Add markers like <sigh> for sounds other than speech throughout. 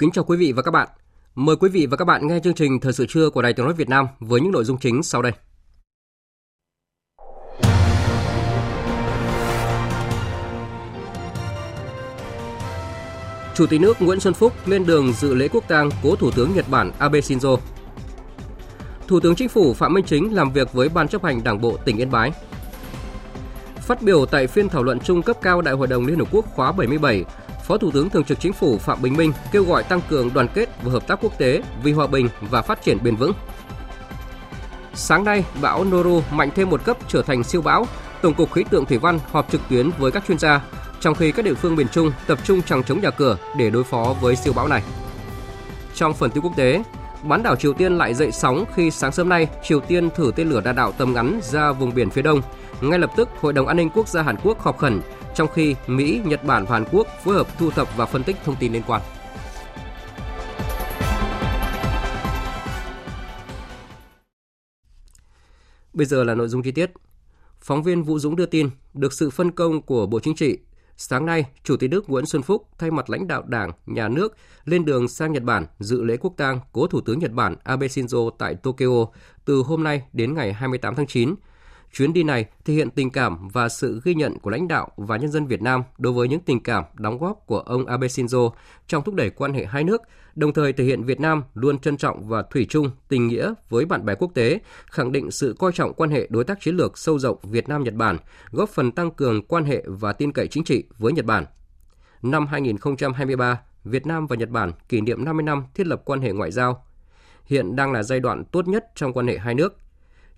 Kính chào quý vị và các bạn. Mời quý vị và các bạn nghe chương trình Thời sự trưa của Đài Tiếng nói Việt Nam với những nội dung chính sau đây. Chủ tịch nước Nguyễn Xuân Phúc lên đường dự lễ quốc tang cố Thủ tướng Nhật Bản Abe Shinzo. Thủ tướng Chính phủ Phạm Minh Chính làm việc với Ban chấp hành Đảng bộ tỉnh Yên Bái. Phát biểu tại phiên thảo luận trung cấp cao Đại hội đồng Liên Hợp Quốc khóa 77, Phó Thủ tướng Thường trực Chính phủ Phạm Bình Minh kêu gọi tăng cường đoàn kết và hợp tác quốc tế vì hòa bình và phát triển bền vững. Sáng nay, bão Noru mạnh thêm một cấp trở thành siêu bão. Tổng cục Khí tượng Thủy văn họp trực tuyến với các chuyên gia, trong khi các địa phương miền Trung tập trung chẳng chống nhà cửa để đối phó với siêu bão này. Trong phần tin quốc tế, bán đảo Triều Tiên lại dậy sóng khi sáng sớm nay Triều Tiên thử tên lửa đa đạo tầm ngắn ra vùng biển phía đông. Ngay lập tức, Hội đồng An ninh Quốc gia Hàn Quốc họp khẩn trong khi Mỹ, Nhật Bản và Hàn Quốc phối hợp thu thập và phân tích thông tin liên quan. Bây giờ là nội dung chi tiết. Phóng viên Vũ Dũng đưa tin, được sự phân công của Bộ Chính trị, sáng nay, Chủ tịch nước Nguyễn Xuân Phúc thay mặt lãnh đạo Đảng, Nhà nước lên đường sang Nhật Bản dự lễ quốc tang cố Thủ tướng Nhật Bản Abe Shinzo tại Tokyo từ hôm nay đến ngày 28 tháng 9 Chuyến đi này thể hiện tình cảm và sự ghi nhận của lãnh đạo và nhân dân Việt Nam đối với những tình cảm đóng góp của ông Abe Shinzo trong thúc đẩy quan hệ hai nước, đồng thời thể hiện Việt Nam luôn trân trọng và thủy chung tình nghĩa với bạn bè quốc tế, khẳng định sự coi trọng quan hệ đối tác chiến lược sâu rộng Việt Nam Nhật Bản, góp phần tăng cường quan hệ và tin cậy chính trị với Nhật Bản. Năm 2023, Việt Nam và Nhật Bản kỷ niệm 50 năm thiết lập quan hệ ngoại giao. Hiện đang là giai đoạn tốt nhất trong quan hệ hai nước.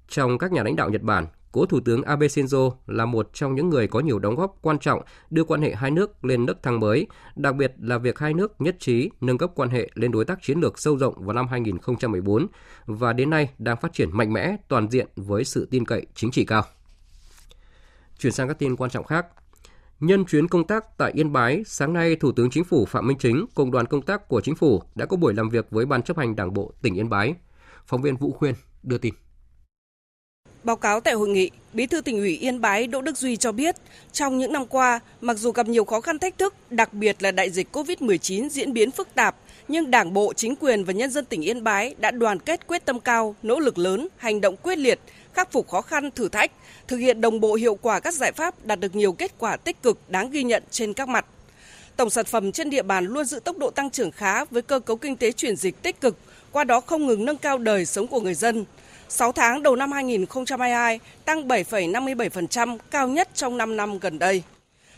Trong các nhà lãnh đạo Nhật Bản Cố Thủ tướng Abe Shinzo là một trong những người có nhiều đóng góp quan trọng đưa quan hệ hai nước lên nấc thang mới, đặc biệt là việc hai nước nhất trí nâng cấp quan hệ lên đối tác chiến lược sâu rộng vào năm 2014 và đến nay đang phát triển mạnh mẽ, toàn diện với sự tin cậy chính trị cao. Chuyển sang các tin quan trọng khác. Nhân chuyến công tác tại Yên Bái, sáng nay Thủ tướng Chính phủ Phạm Minh Chính cùng đoàn công tác của Chính phủ đã có buổi làm việc với Ban chấp hành Đảng bộ tỉnh Yên Bái. Phóng viên Vũ Khuyên đưa tin. Báo cáo tại hội nghị, Bí thư tỉnh ủy Yên Bái Đỗ Đức Duy cho biết, trong những năm qua, mặc dù gặp nhiều khó khăn thách thức, đặc biệt là đại dịch COVID-19 diễn biến phức tạp, nhưng Đảng bộ, chính quyền và nhân dân tỉnh Yên Bái đã đoàn kết quyết tâm cao, nỗ lực lớn, hành động quyết liệt, khắc phục khó khăn, thử thách, thực hiện đồng bộ hiệu quả các giải pháp đạt được nhiều kết quả tích cực đáng ghi nhận trên các mặt. Tổng sản phẩm trên địa bàn luôn giữ tốc độ tăng trưởng khá với cơ cấu kinh tế chuyển dịch tích cực, qua đó không ngừng nâng cao đời sống của người dân. 6 tháng đầu năm 2022 tăng 7,57%, cao nhất trong 5 năm gần đây.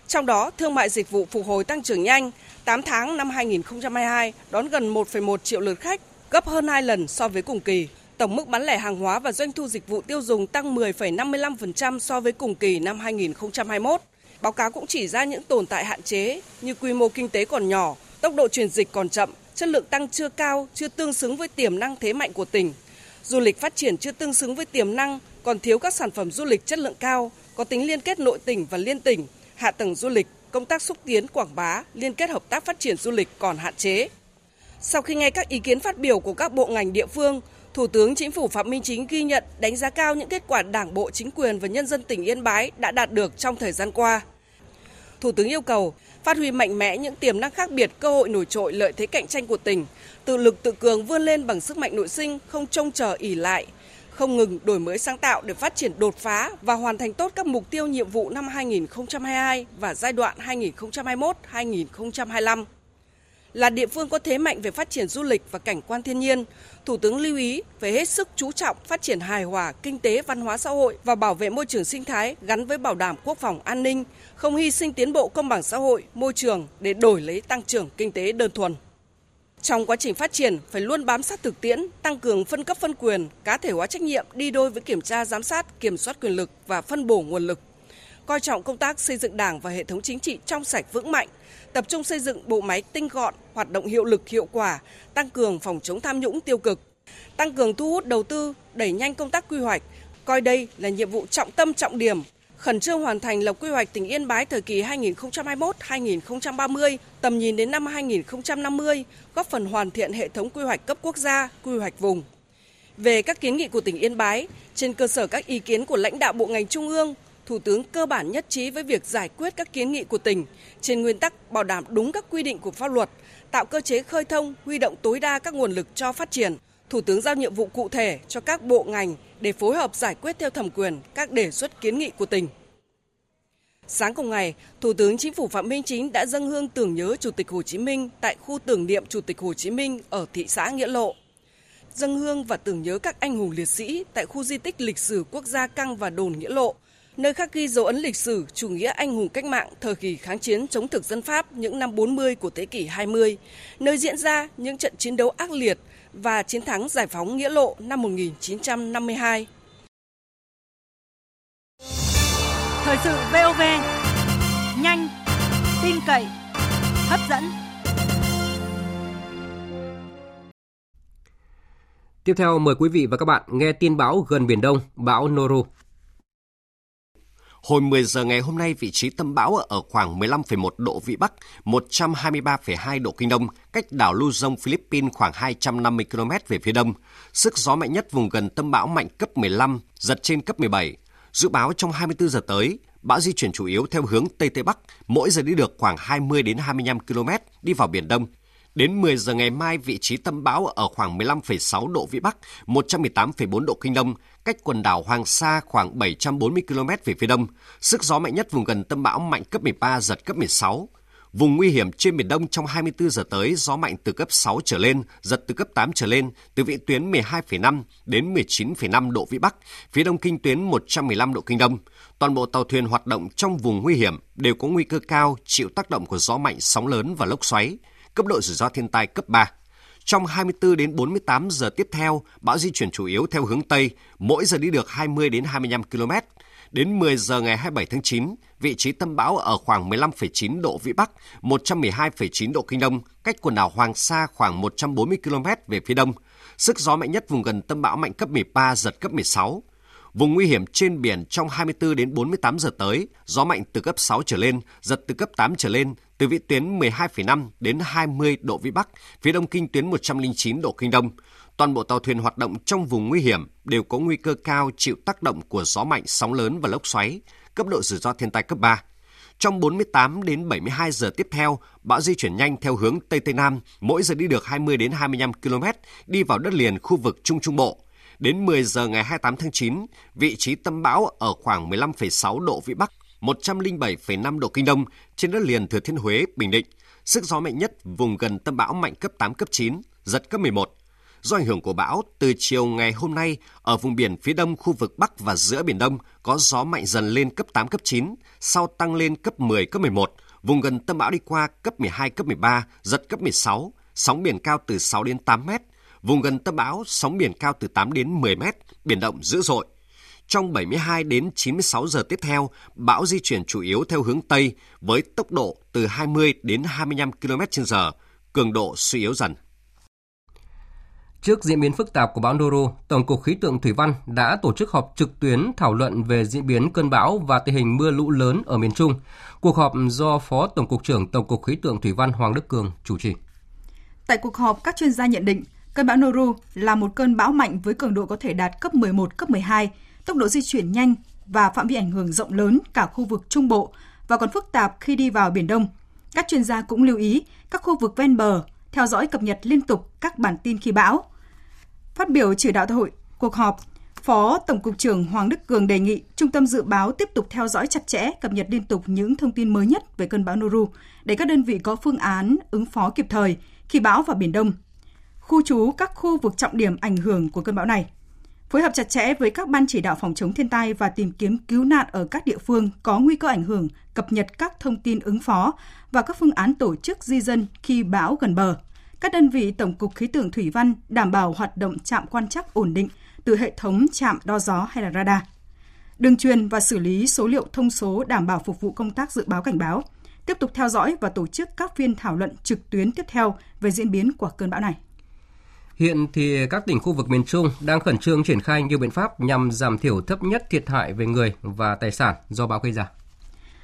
Trong đó, thương mại dịch vụ phục hồi tăng trưởng nhanh, 8 tháng năm 2022 đón gần 1,1 triệu lượt khách, gấp hơn 2 lần so với cùng kỳ. Tổng mức bán lẻ hàng hóa và doanh thu dịch vụ tiêu dùng tăng 10,55% so với cùng kỳ năm 2021. Báo cáo cũng chỉ ra những tồn tại hạn chế như quy mô kinh tế còn nhỏ, tốc độ chuyển dịch còn chậm, chất lượng tăng chưa cao, chưa tương xứng với tiềm năng thế mạnh của tỉnh, Du lịch phát triển chưa tương xứng với tiềm năng, còn thiếu các sản phẩm du lịch chất lượng cao, có tính liên kết nội tỉnh và liên tỉnh, hạ tầng du lịch, công tác xúc tiến quảng bá, liên kết hợp tác phát triển du lịch còn hạn chế. Sau khi nghe các ý kiến phát biểu của các bộ ngành địa phương, Thủ tướng Chính phủ Phạm Minh Chính ghi nhận đánh giá cao những kết quả Đảng bộ, chính quyền và nhân dân tỉnh Yên Bái đã đạt được trong thời gian qua. Thủ tướng yêu cầu phát huy mạnh mẽ những tiềm năng khác biệt, cơ hội nổi trội, lợi thế cạnh tranh của tỉnh, tự lực tự cường vươn lên bằng sức mạnh nội sinh, không trông chờ ỉ lại, không ngừng đổi mới sáng tạo để phát triển đột phá và hoàn thành tốt các mục tiêu nhiệm vụ năm 2022 và giai đoạn 2021-2025. Là địa phương có thế mạnh về phát triển du lịch và cảnh quan thiên nhiên, Thủ tướng lưu ý phải hết sức chú trọng phát triển hài hòa kinh tế, văn hóa xã hội và bảo vệ môi trường sinh thái gắn với bảo đảm quốc phòng an ninh, không hy sinh tiến bộ công bằng xã hội, môi trường để đổi lấy tăng trưởng kinh tế đơn thuần. Trong quá trình phát triển, phải luôn bám sát thực tiễn, tăng cường phân cấp phân quyền, cá thể hóa trách nhiệm đi đôi với kiểm tra giám sát, kiểm soát quyền lực và phân bổ nguồn lực. Coi trọng công tác xây dựng Đảng và hệ thống chính trị trong sạch vững mạnh, tập trung xây dựng bộ máy tinh gọn, hoạt động hiệu lực hiệu quả, tăng cường phòng chống tham nhũng tiêu cực, tăng cường thu hút đầu tư, đẩy nhanh công tác quy hoạch, coi đây là nhiệm vụ trọng tâm trọng điểm khẩn trương hoàn thành lập quy hoạch tỉnh Yên Bái thời kỳ 2021-2030, tầm nhìn đến năm 2050, góp phần hoàn thiện hệ thống quy hoạch cấp quốc gia, quy hoạch vùng. Về các kiến nghị của tỉnh Yên Bái, trên cơ sở các ý kiến của lãnh đạo bộ ngành trung ương, Thủ tướng cơ bản nhất trí với việc giải quyết các kiến nghị của tỉnh trên nguyên tắc bảo đảm đúng các quy định của pháp luật, tạo cơ chế khơi thông, huy động tối đa các nguồn lực cho phát triển. Thủ tướng giao nhiệm vụ cụ thể cho các bộ ngành để phối hợp giải quyết theo thẩm quyền các đề xuất kiến nghị của tỉnh. Sáng cùng ngày, Thủ tướng Chính phủ Phạm Minh Chính đã dâng hương tưởng nhớ Chủ tịch Hồ Chí Minh tại khu tưởng niệm Chủ tịch Hồ Chí Minh ở thị xã Nghĩa Lộ. Dâng hương và tưởng nhớ các anh hùng liệt sĩ tại khu di tích lịch sử quốc gia Căng và Đồn Nghĩa Lộ, nơi khắc ghi dấu ấn lịch sử chủ nghĩa anh hùng cách mạng thời kỳ kháng chiến chống thực dân Pháp những năm 40 của thế kỷ 20, nơi diễn ra những trận chiến đấu ác liệt và chiến thắng giải phóng Nghĩa Lộ năm 1952. Thời sự VOV, nhanh, tin cậy, hấp dẫn. Tiếp theo mời quý vị và các bạn nghe tin bão gần Biển Đông, bão Noru. Hồi 10 giờ ngày hôm nay, vị trí tâm bão ở khoảng 15,1 độ Vĩ Bắc, 123,2 độ Kinh Đông, cách đảo Luzon, Philippines khoảng 250 km về phía đông. Sức gió mạnh nhất vùng gần tâm bão mạnh cấp 15, giật trên cấp 17. Dự báo trong 24 giờ tới, bão di chuyển chủ yếu theo hướng Tây Tây Bắc, mỗi giờ đi được khoảng 20 đến 25 km đi vào Biển Đông. Đến 10 giờ ngày mai, vị trí tâm bão ở khoảng 15,6 độ Vĩ Bắc, 118,4 độ Kinh Đông, cách quần đảo Hoàng Sa khoảng 740 km về phía đông. Sức gió mạnh nhất vùng gần tâm bão mạnh cấp 13, giật cấp 16. Vùng nguy hiểm trên Biển Đông trong 24 giờ tới, gió mạnh từ cấp 6 trở lên, giật từ cấp 8 trở lên, từ vị tuyến 12,5 đến 19,5 độ Vĩ Bắc, phía đông kinh tuyến 115 độ Kinh Đông. Toàn bộ tàu thuyền hoạt động trong vùng nguy hiểm đều có nguy cơ cao chịu tác động của gió mạnh, sóng lớn và lốc xoáy, cấp độ rủi ro thiên tai cấp 3. Trong 24 đến 48 giờ tiếp theo, bão di chuyển chủ yếu theo hướng Tây, mỗi giờ đi được 20 đến 25 km. Đến 10 giờ ngày 27 tháng 9, vị trí tâm bão ở khoảng 15,9 độ Vĩ Bắc, 112,9 độ Kinh Đông, cách quần đảo Hoàng Sa khoảng 140 km về phía đông. Sức gió mạnh nhất vùng gần tâm bão mạnh cấp 13, giật cấp 16. Vùng nguy hiểm trên biển trong 24 đến 48 giờ tới, gió mạnh từ cấp 6 trở lên, giật từ cấp 8 trở lên, từ vị tuyến 12,5 đến 20 độ vĩ Bắc, phía đông kinh tuyến 109 độ kinh đông. Toàn bộ tàu thuyền hoạt động trong vùng nguy hiểm đều có nguy cơ cao chịu tác động của gió mạnh, sóng lớn và lốc xoáy, cấp độ rủi ro thiên tai cấp 3. Trong 48 đến 72 giờ tiếp theo, bão di chuyển nhanh theo hướng Tây Tây Nam, mỗi giờ đi được 20 đến 25 km, đi vào đất liền khu vực Trung Trung Bộ. Đến 10 giờ ngày 28 tháng 9, vị trí tâm bão ở khoảng 15,6 độ Vĩ Bắc, 107,5 độ Kinh Đông trên đất liền Thừa Thiên Huế, Bình Định. Sức gió mạnh nhất vùng gần tâm bão mạnh cấp 8, cấp 9, giật cấp 11. Do ảnh hưởng của bão, từ chiều ngày hôm nay, ở vùng biển phía đông khu vực Bắc và giữa Biển Đông có gió mạnh dần lên cấp 8, cấp 9, sau tăng lên cấp 10, cấp 11. Vùng gần tâm bão đi qua cấp 12, cấp 13, giật cấp 16, sóng biển cao từ 6 đến 8 mét. Vùng gần tâm bão, sóng biển cao từ 8 đến 10 mét, biển động dữ dội. Trong 72 đến 96 giờ tiếp theo, bão di chuyển chủ yếu theo hướng Tây với tốc độ từ 20 đến 25 km/h, cường độ suy yếu dần. Trước diễn biến phức tạp của bão Noru, Tổng cục Khí tượng Thủy văn đã tổ chức họp trực tuyến thảo luận về diễn biến cơn bão và tình hình mưa lũ lớn ở miền Trung. Cuộc họp do Phó Tổng cục trưởng Tổng cục Khí tượng Thủy văn Hoàng Đức Cường chủ trì. Tại cuộc họp, các chuyên gia nhận định cơn bão Noru là một cơn bão mạnh với cường độ có thể đạt cấp 11, cấp 12, tốc độ di chuyển nhanh và phạm vi ảnh hưởng rộng lớn cả khu vực Trung Bộ và còn phức tạp khi đi vào Biển Đông. Các chuyên gia cũng lưu ý các khu vực ven bờ theo dõi cập nhật liên tục các bản tin khi bão. Phát biểu chỉ đạo tại hội cuộc họp, Phó Tổng cục trưởng Hoàng Đức Cường đề nghị Trung tâm Dự báo tiếp tục theo dõi chặt chẽ, cập nhật liên tục những thông tin mới nhất về cơn bão Noru để các đơn vị có phương án ứng phó kịp thời khi bão vào Biển Đông, khu trú các khu vực trọng điểm ảnh hưởng của cơn bão này. Phối hợp chặt chẽ với các ban chỉ đạo phòng chống thiên tai và tìm kiếm cứu nạn ở các địa phương có nguy cơ ảnh hưởng, cập nhật các thông tin ứng phó và các phương án tổ chức di dân khi bão gần bờ. Các đơn vị Tổng cục Khí tượng Thủy văn đảm bảo hoạt động trạm quan trắc ổn định từ hệ thống trạm đo gió hay là radar. Đường truyền và xử lý số liệu thông số đảm bảo phục vụ công tác dự báo cảnh báo. Tiếp tục theo dõi và tổ chức các phiên thảo luận trực tuyến tiếp theo về diễn biến của cơn bão này. Hiện thì các tỉnh khu vực miền Trung đang khẩn trương triển khai nhiều biện pháp nhằm giảm thiểu thấp nhất thiệt hại về người và tài sản do bão gây ra.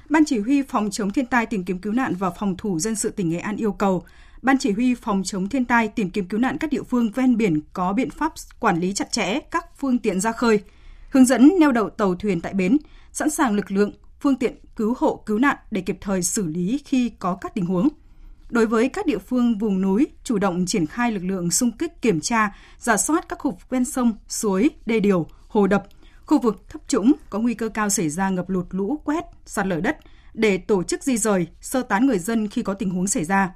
Ban chỉ huy phòng chống thiên tai tìm kiếm cứu nạn và phòng thủ dân sự tỉnh Nghệ An yêu cầu Ban chỉ huy phòng chống thiên tai tìm kiếm cứu nạn các địa phương ven biển có biện pháp quản lý chặt chẽ các phương tiện ra khơi, hướng dẫn neo đậu tàu thuyền tại bến, sẵn sàng lực lượng, phương tiện cứu hộ cứu nạn để kịp thời xử lý khi có các tình huống. Đối với các địa phương vùng núi, chủ động triển khai lực lượng xung kích kiểm tra, giả soát các khu vực ven sông, suối, đê điều, hồ đập, khu vực thấp trũng có nguy cơ cao xảy ra ngập lụt lũ quét, sạt lở đất để tổ chức di rời, sơ tán người dân khi có tình huống xảy ra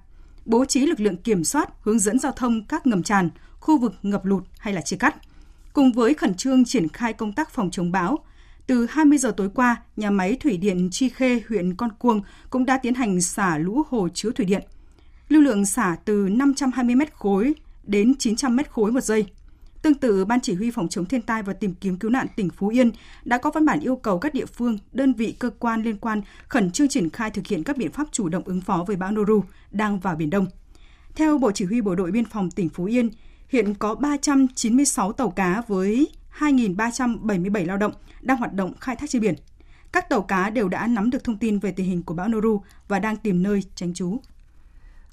bố trí lực lượng kiểm soát, hướng dẫn giao thông các ngầm tràn, khu vực ngập lụt hay là chia cắt. Cùng với khẩn trương triển khai công tác phòng chống bão, từ 20 giờ tối qua, nhà máy thủy điện Chi Khê, huyện Con Cuông cũng đã tiến hành xả lũ hồ chứa thủy điện. Lưu lượng xả từ 520 mét khối đến 900 mét khối một giây. Tương tự, Ban Chỉ huy Phòng chống thiên tai và tìm kiếm cứu nạn tỉnh Phú Yên đã có văn bản yêu cầu các địa phương, đơn vị cơ quan liên quan khẩn trương triển khai thực hiện các biện pháp chủ động ứng phó với bão Noru đang vào Biển Đông. Theo Bộ Chỉ huy Bộ đội Biên phòng tỉnh Phú Yên, hiện có 396 tàu cá với 2.377 lao động đang hoạt động khai thác trên biển. Các tàu cá đều đã nắm được thông tin về tình hình của bão Noru và đang tìm nơi tránh trú.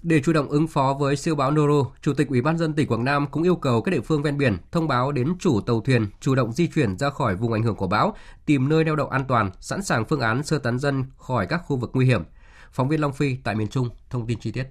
Để chủ động ứng phó với siêu bão Noru, Chủ tịch Ủy ban dân tỉnh Quảng Nam cũng yêu cầu các địa phương ven biển thông báo đến chủ tàu thuyền chủ động di chuyển ra khỏi vùng ảnh hưởng của bão, tìm nơi neo đậu an toàn, sẵn sàng phương án sơ tán dân khỏi các khu vực nguy hiểm. Phóng viên Long Phi tại miền Trung thông tin chi tiết.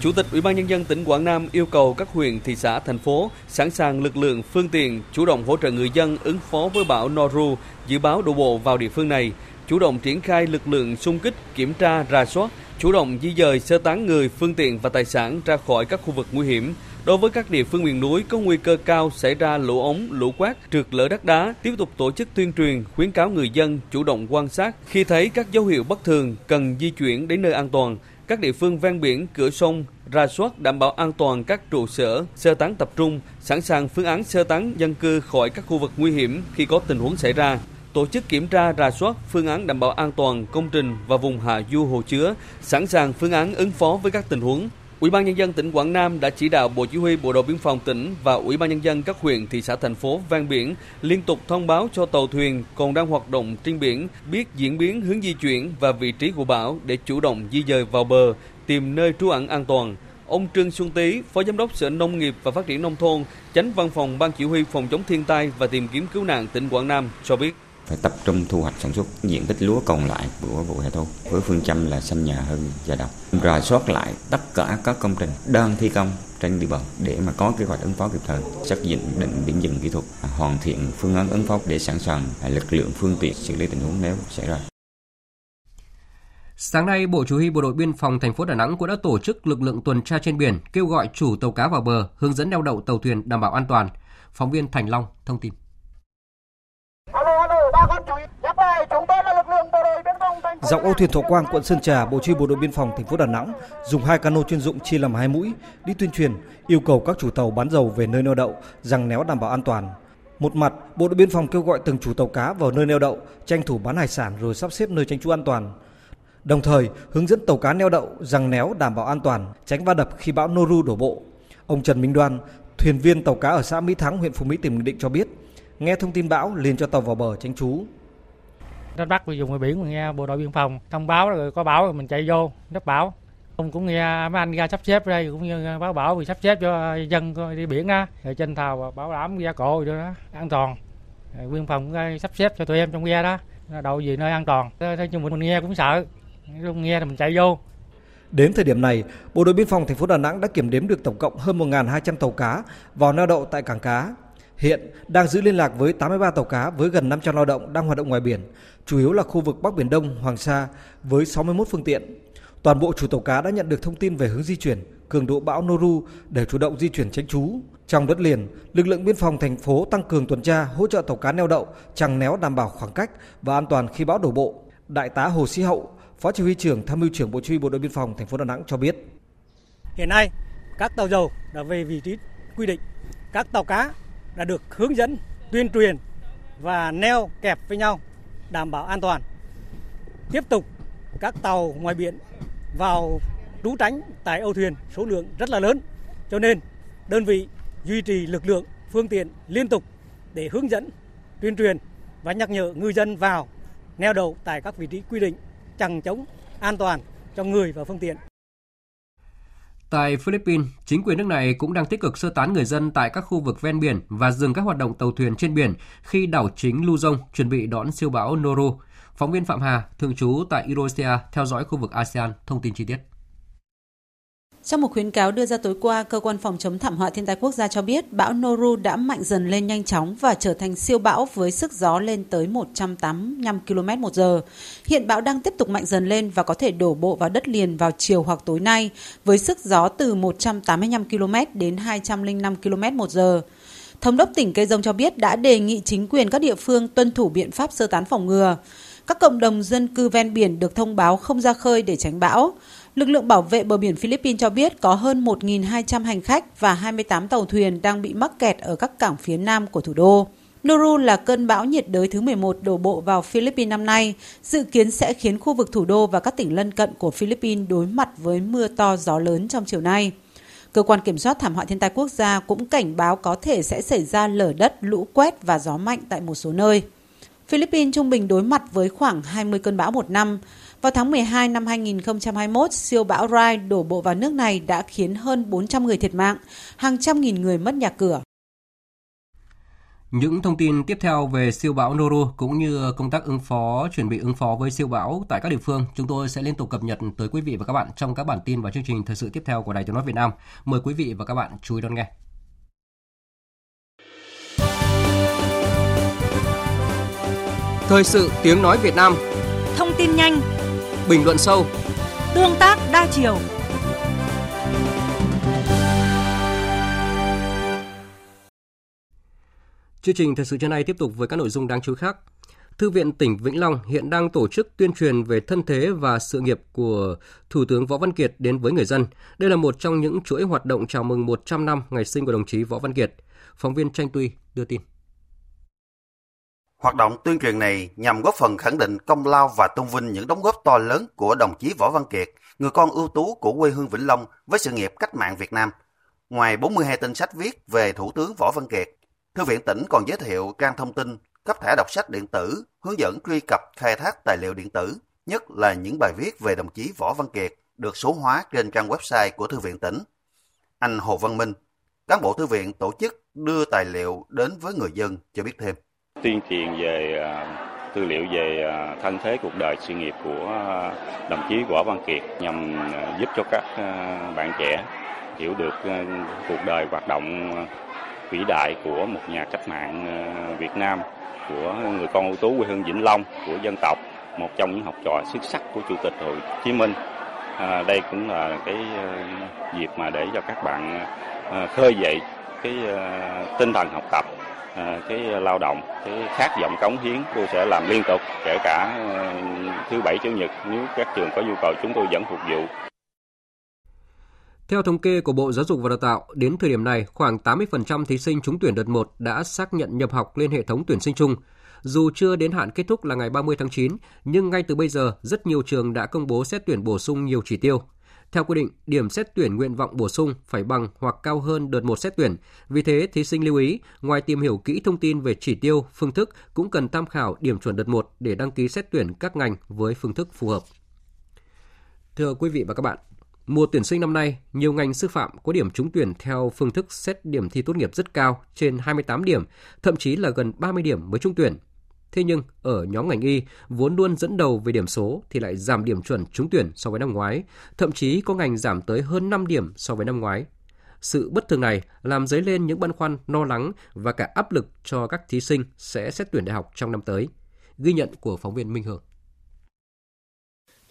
Chủ tịch Ủy ban nhân dân tỉnh Quảng Nam yêu cầu các huyện, thị xã, thành phố sẵn sàng lực lượng, phương tiện, chủ động hỗ trợ người dân ứng phó với bão Noru, dự báo đổ bộ vào địa phương này, chủ động triển khai lực lượng xung kích, kiểm tra, rà soát, chủ động di dời sơ tán người, phương tiện và tài sản ra khỏi các khu vực nguy hiểm. Đối với các địa phương miền núi có nguy cơ cao xảy ra lũ ống, lũ quét, trượt lở đất đá, tiếp tục tổ chức tuyên truyền, khuyến cáo người dân chủ động quan sát khi thấy các dấu hiệu bất thường cần di chuyển đến nơi an toàn. Các địa phương ven biển, cửa sông, ra soát đảm bảo an toàn các trụ sở, sơ tán tập trung, sẵn sàng phương án sơ tán dân cư khỏi các khu vực nguy hiểm khi có tình huống xảy ra tổ chức kiểm tra rà soát phương án đảm bảo an toàn công trình và vùng hạ du hồ chứa, sẵn sàng phương án ứng phó với các tình huống. Ủy ban nhân dân tỉnh Quảng Nam đã chỉ đạo Bộ Chỉ huy Bộ đội biên phòng tỉnh và Ủy ban nhân dân các huyện, thị xã thành phố ven biển liên tục thông báo cho tàu thuyền còn đang hoạt động trên biển biết diễn biến hướng di chuyển và vị trí của bão để chủ động di dời vào bờ, tìm nơi trú ẩn an toàn. Ông Trương Xuân Tý, Phó Giám đốc Sở Nông nghiệp và Phát triển Nông thôn, Chánh Văn phòng Ban Chỉ huy Phòng chống thiên tai và tìm kiếm cứu nạn tỉnh Quảng Nam cho biết phải tập trung thu hoạch sản xuất diện tích lúa còn lại của vụ hè thu với phương châm là xanh nhà hơn già đồng rà soát lại tất cả các công trình đang thi công trên địa bàn để mà có kế hoạch ứng phó kịp thời xác định định điểm dừng kỹ thuật hoàn thiện phương án ứng phó để sẵn sàng à, lực lượng phương tiện xử lý tình huống nếu xảy ra Sáng nay, Bộ Chỉ huy Bộ đội Biên phòng thành phố Đà Nẵng cũng đã tổ chức lực lượng tuần tra trên biển, kêu gọi chủ tàu cá vào bờ, hướng dẫn neo đậu tàu thuyền đảm bảo an toàn. Phóng viên Thành Long thông tin. Dọc âu thuyền Thọ Quang, quận Sơn Trà, Bộ Chỉ bộ đội biên phòng thành phố Đà Nẵng dùng hai cano chuyên dụng chia làm hai mũi đi tuyên truyền, yêu cầu các chủ tàu bán dầu về nơi neo đậu, rằng néo đảm bảo an toàn. Một mặt, Bộ đội biên phòng kêu gọi từng chủ tàu cá vào nơi neo đậu, tranh thủ bán hải sản rồi sắp xếp nơi tránh trú an toàn. Đồng thời, hướng dẫn tàu cá neo đậu rằng néo đảm bảo an toàn, tránh va đập khi bão Noru đổ bộ. Ông Trần Minh Đoan, thuyền viên tàu cá ở xã Mỹ Thắng, huyện Phú Mỹ, tỉnh Bình Định cho biết, nghe thông tin bão liền cho tàu vào bờ tránh trú đánh bắt dùng ngoài biển mình nghe bộ đội biên phòng thông báo rồi có bão rồi mình chạy vô đắp bão. Ông cũng nghe mấy anh ra sắp xếp đây cũng như báo bảo vì sắp xếp cho dân đi biển á. Rồi trên tàu bảo đảm gia cổ rồi đó an toàn. Rồi biên phòng cũng sắp xếp cho tụi em trong ghe đó đậu gì nơi an toàn. Thế nhưng mình nghe cũng sợ lúc nghe thì mình chạy vô. Đến thời điểm này, Bộ đội biên phòng thành phố Đà Nẵng đã kiểm đếm được tổng cộng hơn 1.200 tàu cá vào neo đậu tại cảng cá. Hiện đang giữ liên lạc với 83 tàu cá với gần 500 lao động đang hoạt động ngoài biển, chủ yếu là khu vực Bắc Biển Đông, Hoàng Sa với 61 phương tiện. Toàn bộ chủ tàu cá đã nhận được thông tin về hướng di chuyển, cường độ bão Noru để chủ động di chuyển tránh trú. Trong đất liền, lực lượng biên phòng thành phố tăng cường tuần tra, hỗ trợ tàu cá neo đậu, chẳng néo đảm bảo khoảng cách và an toàn khi bão đổ bộ. Đại tá Hồ Sĩ Hậu, Phó Chỉ huy trưởng Tham mưu trưởng Bộ Chỉ huy Bộ đội Biên phòng thành phố Đà Nẵng cho biết. Hiện nay, các tàu dầu đã về vị trí quy định. Các tàu cá đã được hướng dẫn, tuyên truyền và neo kẹp với nhau đảm bảo an toàn. Tiếp tục các tàu ngoài biển vào trú tránh tại âu thuyền số lượng rất là lớn. Cho nên đơn vị duy trì lực lượng, phương tiện liên tục để hướng dẫn, tuyên truyền và nhắc nhở ngư dân vào neo đậu tại các vị trí quy định, chẳng chống an toàn cho người và phương tiện. Tại Philippines, chính quyền nước này cũng đang tích cực sơ tán người dân tại các khu vực ven biển và dừng các hoạt động tàu thuyền trên biển khi đảo chính Luzon chuẩn bị đón siêu bão Noru. Phóng viên Phạm Hà, thường trú tại Indonesia, theo dõi khu vực ASEAN, thông tin chi tiết. Trong một khuyến cáo đưa ra tối qua, cơ quan phòng chống thảm họa thiên tai quốc gia cho biết bão Noru đã mạnh dần lên nhanh chóng và trở thành siêu bão với sức gió lên tới 185 km một giờ. Hiện bão đang tiếp tục mạnh dần lên và có thể đổ bộ vào đất liền vào chiều hoặc tối nay với sức gió từ 185 km đến 205 km một giờ. Thống đốc tỉnh Cây Dông cho biết đã đề nghị chính quyền các địa phương tuân thủ biện pháp sơ tán phòng ngừa. Các cộng đồng dân cư ven biển được thông báo không ra khơi để tránh bão. Lực lượng bảo vệ bờ biển Philippines cho biết có hơn 1.200 hành khách và 28 tàu thuyền đang bị mắc kẹt ở các cảng phía nam của thủ đô. Noru là cơn bão nhiệt đới thứ 11 đổ bộ vào Philippines năm nay, dự kiến sẽ khiến khu vực thủ đô và các tỉnh lân cận của Philippines đối mặt với mưa to gió lớn trong chiều nay. Cơ quan kiểm soát thảm họa thiên tai quốc gia cũng cảnh báo có thể sẽ xảy ra lở đất, lũ quét và gió mạnh tại một số nơi. Philippines trung bình đối mặt với khoảng 20 cơn bão một năm. Vào tháng 12 năm 2021, siêu bão Rai đổ bộ vào nước này đã khiến hơn 400 người thiệt mạng, hàng trăm nghìn người mất nhà cửa. Những thông tin tiếp theo về siêu bão Noru cũng như công tác ứng phó, chuẩn bị ứng phó với siêu bão tại các địa phương, chúng tôi sẽ liên tục cập nhật tới quý vị và các bạn trong các bản tin và chương trình thời sự tiếp theo của Đài Tiếng nói Việt Nam. Mời quý vị và các bạn chú ý đón nghe. Thời sự tiếng nói Việt Nam Thông tin nhanh Bình luận sâu Tương tác đa chiều Chương trình thời sự trưa nay tiếp tục với các nội dung đáng chú ý khác. Thư viện tỉnh Vĩnh Long hiện đang tổ chức tuyên truyền về thân thế và sự nghiệp của Thủ tướng Võ Văn Kiệt đến với người dân. Đây là một trong những chuỗi hoạt động chào mừng 100 năm ngày sinh của đồng chí Võ Văn Kiệt. Phóng viên Tranh Tuy đưa tin. Hoạt động tuyên truyền này nhằm góp phần khẳng định công lao và tôn vinh những đóng góp to lớn của đồng chí Võ Văn Kiệt, người con ưu tú của quê hương Vĩnh Long với sự nghiệp cách mạng Việt Nam. Ngoài 42 tên sách viết về Thủ tướng Võ Văn Kiệt, Thư viện tỉnh còn giới thiệu trang thông tin, cấp thẻ đọc sách điện tử, hướng dẫn truy cập khai thác tài liệu điện tử, nhất là những bài viết về đồng chí Võ Văn Kiệt được số hóa trên trang website của Thư viện tỉnh. Anh Hồ Văn Minh, cán bộ thư viện tổ chức đưa tài liệu đến với người dân cho biết thêm tuyên truyền về à, tư liệu về à, thân thế cuộc đời sự nghiệp của à, đồng chí Võ Văn Kiệt nhằm giúp cho các bạn trẻ hiểu được cuộc đời hoạt động vĩ đại của một nhà cách mạng Việt Nam, của người con ưu tú quê hương Vĩnh Long, của dân tộc, một trong những học trò xuất sắc của Chủ tịch Hồ Chí Minh. À, đây cũng là cái dịp mà để cho các bạn khơi dậy cái tinh thần học tập À, cái lao động, cái khát vọng cống hiến tôi sẽ làm liên tục, kể cả ừ, thứ bảy chủ nhật nếu các trường có nhu cầu chúng tôi vẫn phục vụ. Theo thống kê của Bộ Giáo dục và Đào tạo, đến thời điểm này, khoảng 80% thí sinh trúng tuyển đợt 1 đã xác nhận nhập học lên hệ thống tuyển sinh chung. Dù chưa đến hạn kết thúc là ngày 30 tháng 9, nhưng ngay từ bây giờ, rất nhiều trường đã công bố xét tuyển bổ sung nhiều chỉ tiêu. Theo quy định, điểm xét tuyển nguyện vọng bổ sung phải bằng hoặc cao hơn đợt một xét tuyển. Vì thế, thí sinh lưu ý, ngoài tìm hiểu kỹ thông tin về chỉ tiêu, phương thức, cũng cần tham khảo điểm chuẩn đợt 1 để đăng ký xét tuyển các ngành với phương thức phù hợp. Thưa quý vị và các bạn, mùa tuyển sinh năm nay, nhiều ngành sư phạm có điểm trúng tuyển theo phương thức xét điểm thi tốt nghiệp rất cao, trên 28 điểm, thậm chí là gần 30 điểm mới trúng tuyển. Thế nhưng ở nhóm ngành y vốn luôn dẫn đầu về điểm số thì lại giảm điểm chuẩn trúng tuyển so với năm ngoái, thậm chí có ngành giảm tới hơn 5 điểm so với năm ngoái. Sự bất thường này làm dấy lên những băn khoăn, lo lắng và cả áp lực cho các thí sinh sẽ xét tuyển đại học trong năm tới. Ghi nhận của phóng viên Minh Hương.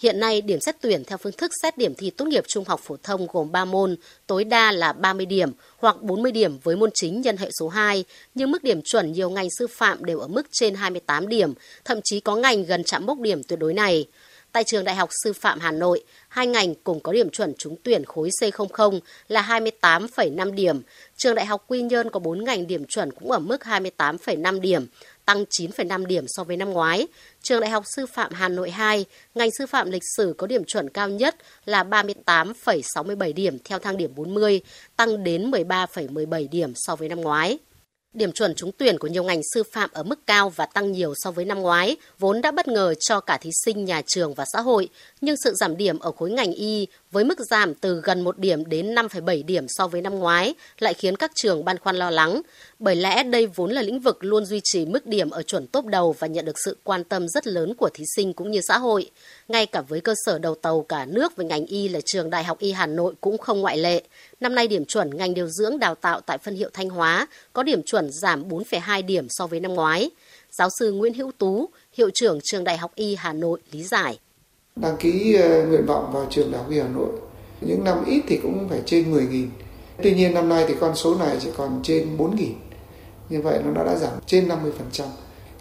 Hiện nay, điểm xét tuyển theo phương thức xét điểm thi tốt nghiệp trung học phổ thông gồm 3 môn, tối đa là 30 điểm hoặc 40 điểm với môn chính nhân hệ số 2, nhưng mức điểm chuẩn nhiều ngành sư phạm đều ở mức trên 28 điểm, thậm chí có ngành gần chạm mốc điểm tuyệt đối này. Tại trường Đại học Sư phạm Hà Nội, hai ngành cùng có điểm chuẩn trúng tuyển khối C00 là 28,5 điểm. Trường Đại học Quy Nhơn có 4 ngành điểm chuẩn cũng ở mức 28,5 điểm, tăng 9,5 điểm so với năm ngoái. Trường Đại học Sư phạm Hà Nội 2, ngành sư phạm lịch sử có điểm chuẩn cao nhất là 38,67 điểm theo thang điểm 40, tăng đến 13,17 điểm so với năm ngoái. Điểm chuẩn trúng tuyển của nhiều ngành sư phạm ở mức cao và tăng nhiều so với năm ngoái, vốn đã bất ngờ cho cả thí sinh, nhà trường và xã hội, nhưng sự giảm điểm ở khối ngành y với mức giảm từ gần 1 điểm đến 5,7 điểm so với năm ngoái lại khiến các trường băn khoăn lo lắng, bởi lẽ đây vốn là lĩnh vực luôn duy trì mức điểm ở chuẩn tốt đầu và nhận được sự quan tâm rất lớn của thí sinh cũng như xã hội. Ngay cả với cơ sở đầu tàu cả nước về ngành y là trường Đại học Y Hà Nội cũng không ngoại lệ. Năm nay điểm chuẩn ngành điều dưỡng đào tạo tại phân hiệu Thanh Hóa có điểm chuẩn giảm 4,2 điểm so với năm ngoái. Giáo sư Nguyễn Hữu Tú, hiệu trưởng trường Đại học Y Hà Nội lý giải. Đăng ký ờ, nguyện vọng vào trường Đại học Y Hà Nội những năm ít thì cũng phải trên 10.000. Tuy nhiên năm nay thì con số này chỉ còn trên 4.000. Như vậy nó đã giảm trên 50%.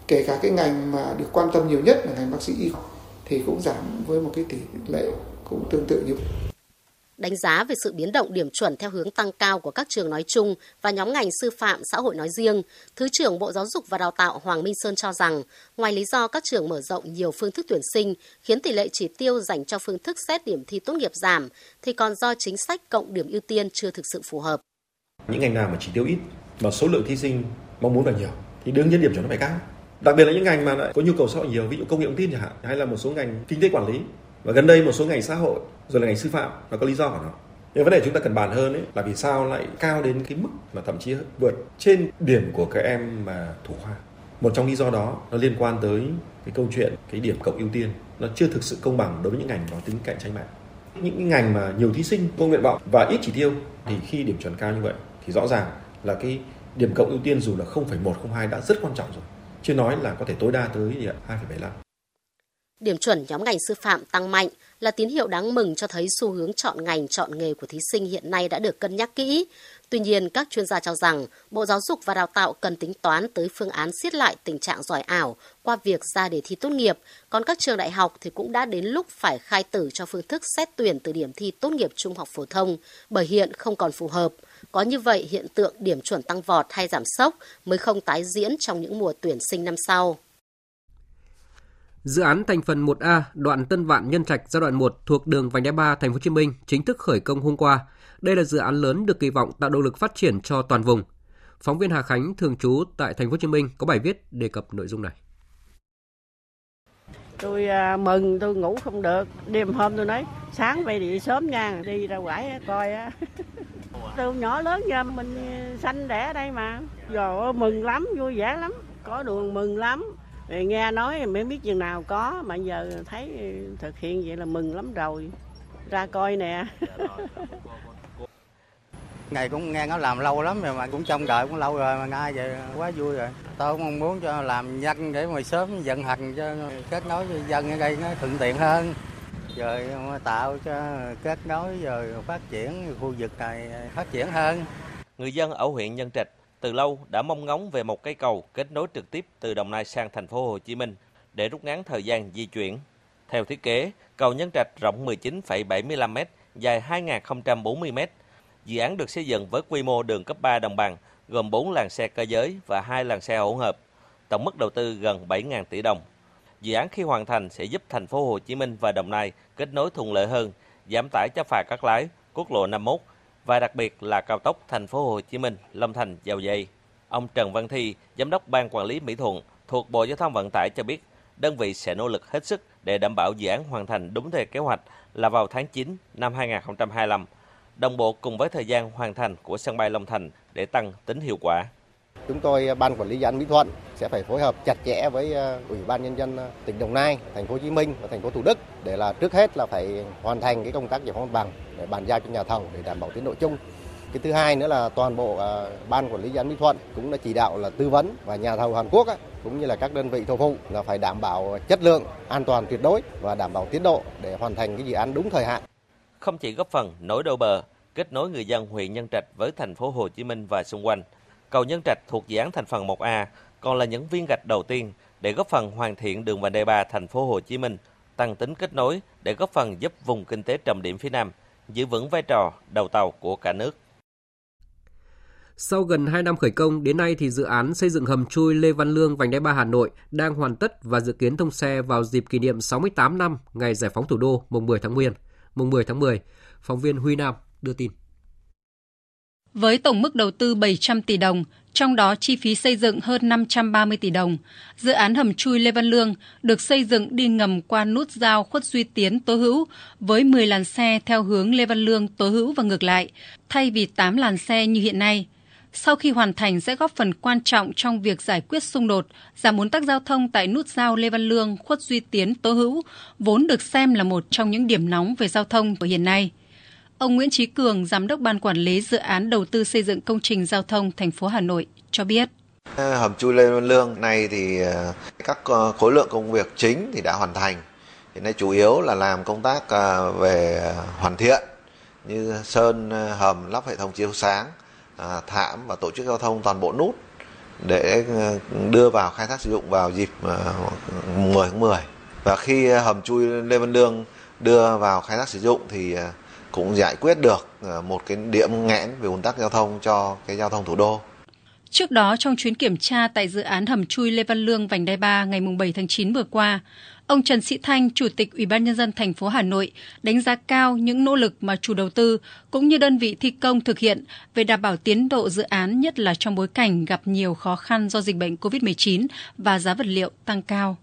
Kể cả cái ngành mà được quan tâm nhiều nhất là ngành bác sĩ y thì cũng giảm với một cái tỷ lệ cũng tương tự như vậy. Đánh giá về sự biến động điểm chuẩn theo hướng tăng cao của các trường nói chung và nhóm ngành sư phạm xã hội nói riêng, Thứ trưởng Bộ Giáo dục và Đào tạo Hoàng Minh Sơn cho rằng, ngoài lý do các trường mở rộng nhiều phương thức tuyển sinh khiến tỷ lệ chỉ tiêu dành cho phương thức xét điểm thi tốt nghiệp giảm, thì còn do chính sách cộng điểm ưu tiên chưa thực sự phù hợp. Những ngành nào mà chỉ tiêu ít và số lượng thí sinh mong muốn là nhiều. Thì đương nhiên điểm chuẩn nó phải cao. Đặc biệt là những ngành mà lại có nhu cầu xã hội nhiều, ví dụ công nghệ thông tin chẳng hạn, hay là một số ngành kinh tế quản lý. Và gần đây một số ngành xã hội rồi là ngành sư phạm nó có lý do của nó. Nhưng vấn đề chúng ta cần bàn hơn ấy là vì sao lại cao đến cái mức mà thậm chí vượt trên điểm của các em mà thủ khoa. Một trong lý do đó nó liên quan tới cái câu chuyện cái điểm cộng ưu tiên. Nó chưa thực sự công bằng đối với những ngành có tính cạnh tranh mạnh. Những ngành mà nhiều thí sinh công nguyện vọng và ít chỉ tiêu thì khi điểm chuẩn cao như vậy thì rõ ràng là cái điểm cộng ưu tiên dù là 0,1 0,2 đã rất quan trọng rồi chưa nói là có thể tối đa tới 2,75 Điểm chuẩn nhóm ngành sư phạm tăng mạnh là tín hiệu đáng mừng cho thấy xu hướng chọn ngành, chọn nghề của thí sinh hiện nay đã được cân nhắc kỹ. Tuy nhiên, các chuyên gia cho rằng Bộ Giáo dục và Đào tạo cần tính toán tới phương án siết lại tình trạng giỏi ảo qua việc ra đề thi tốt nghiệp, còn các trường đại học thì cũng đã đến lúc phải khai tử cho phương thức xét tuyển từ điểm thi tốt nghiệp trung học phổ thông, bởi hiện không còn phù hợp. Có như vậy, hiện tượng điểm chuẩn tăng vọt hay giảm sốc mới không tái diễn trong những mùa tuyển sinh năm sau. Dự án thành phần 1A đoạn Tân Vạn Nhân Trạch giai đoạn 1 thuộc đường vành đai 3 thành phố Hồ Chí Minh chính thức khởi công hôm qua. Đây là dự án lớn được kỳ vọng tạo động lực phát triển cho toàn vùng. Phóng viên Hà Khánh thường trú tại thành phố Hồ Chí Minh có bài viết đề cập nội dung này. Tôi à, mừng tôi ngủ không được, đêm hôm tôi nói sáng về đi sớm nha, đi ra quải coi á. <laughs> từ nhỏ lớn giờ mình sanh đẻ ở đây mà. Rồi mừng lắm, vui vẻ lắm, có đường mừng lắm. Nghe nói mới biết chừng nào có mà giờ thấy thực hiện vậy là mừng lắm rồi. Ra coi nè. <laughs> Ngày cũng nghe nó làm lâu lắm rồi mà cũng trông đợi cũng lâu rồi mà ngay vậy quá vui rồi. Tôi mong muốn cho làm nhanh để mà sớm vận hành cho kết nối với dân ở đây nó thuận tiện hơn rồi tạo cho kết nối rồi phát triển khu vực này phát triển hơn người dân ở huyện Nhân Trạch từ lâu đã mong ngóng về một cây cầu kết nối trực tiếp từ Đồng Nai sang thành phố Hồ Chí Minh để rút ngắn thời gian di chuyển. Theo thiết kế, cầu Nhân Trạch rộng 19,75 m, dài 2.040 m. Dự án được xây dựng với quy mô đường cấp 3 đồng bằng, gồm 4 làn xe cơ giới và 2 làn xe hỗn hợp. Tổng mức đầu tư gần 7.000 tỷ đồng. Dự án khi hoàn thành sẽ giúp thành phố Hồ Chí Minh và Đồng Nai kết nối thuận lợi hơn, giảm tải cho phà các lái, quốc lộ 51 và đặc biệt là cao tốc thành phố Hồ Chí Minh Long Thành Dầu Dây. Ông Trần Văn Thi, giám đốc ban quản lý Mỹ Thuận thuộc Bộ Giao thông Vận tải cho biết, đơn vị sẽ nỗ lực hết sức để đảm bảo dự án hoàn thành đúng theo kế hoạch là vào tháng 9 năm 2025, đồng bộ cùng với thời gian hoàn thành của sân bay Long Thành để tăng tính hiệu quả. Chúng tôi à, ban quản lý dự án Mỹ Thuận sẽ phải phối hợp chặt chẽ với à, Ủy ban nhân dân à, tỉnh Đồng Nai, thành phố Hồ Chí Minh và thành phố Thủ Đức để là trước hết là phải hoàn thành cái công tác giải phóng mặt bằng để bàn giao cho nhà thầu để đảm bảo tiến độ chung. Cái thứ hai nữa là toàn bộ ban quản lý dự án Mỹ Thuận cũng đã chỉ đạo là tư vấn và nhà thầu Hàn Quốc cũng như là các đơn vị thầu phụ là phải đảm bảo chất lượng, an toàn tuyệt đối và đảm bảo tiến độ để hoàn thành cái dự án đúng thời hạn. Không chỉ góp phần nối đầu bờ, kết nối người dân huyện Nhân Trạch với thành phố Hồ Chí Minh và xung quanh, cầu Nhân Trạch thuộc dự án thành phần 1A còn là những viên gạch đầu tiên để góp phần hoàn thiện đường vành đai 3 thành phố Hồ Chí Minh, tăng tính kết nối để góp phần giúp vùng kinh tế trọng điểm phía Nam giữ vững vai trò đầu tàu của cả nước. Sau gần 2 năm khởi công, đến nay thì dự án xây dựng hầm chui Lê Văn Lương vành đai 3 Hà Nội đang hoàn tất và dự kiến thông xe vào dịp kỷ niệm 68 năm ngày giải phóng thủ đô mùng 10 tháng 10. Mùng 10 tháng 10, phóng viên Huy Nam đưa tin. Với tổng mức đầu tư 700 tỷ đồng, trong đó chi phí xây dựng hơn 530 tỷ đồng. Dự án hầm chui Lê Văn Lương được xây dựng đi ngầm qua nút giao Khuất Duy Tiến Tố Hữu với 10 làn xe theo hướng Lê Văn Lương Tố Hữu và ngược lại, thay vì 8 làn xe như hiện nay. Sau khi hoàn thành sẽ góp phần quan trọng trong việc giải quyết xung đột, giảm ủn tắc giao thông tại nút giao Lê Văn Lương, Khuất Duy Tiến, Tố Hữu, vốn được xem là một trong những điểm nóng về giao thông của hiện nay. Ông Nguyễn Chí Cường, giám đốc ban quản lý dự án đầu tư xây dựng công trình giao thông thành phố Hà Nội cho biết. Hầm chui Lê Văn Lương này thì ờ, các ờ, khối lượng công việc chính thì đã hoàn thành. Hiện nay chủ yếu là làm công tác ờ, về hoàn thiện như sơn hầm lắp hệ thống chiếu sáng, thảm và tổ chức giao thông toàn bộ nút để đưa vào khai thác sử dụng vào dịp 10 tháng 10. Và khi hầm chui Lê Văn Lương đưa vào khai thác sử dụng thì cũng giải quyết được ờ, một cái điểm nghẽn về ùn tắc giao thông cho cái giao thông thủ đô. Trước đó, trong chuyến kiểm tra tại dự án hầm chui Lê Văn Lương vành đai 3 ngày 7 tháng 9 vừa qua, ông Trần Sĩ Thanh, Chủ tịch Ủy ban nhân dân thành phố Hà Nội đánh giá cao những nỗ lực mà chủ đầu tư cũng như đơn vị thi công thực hiện về đảm bảo tiến độ dự án, nhất là trong bối cảnh gặp nhiều khó khăn do dịch bệnh COVID-19 và giá vật liệu tăng cao.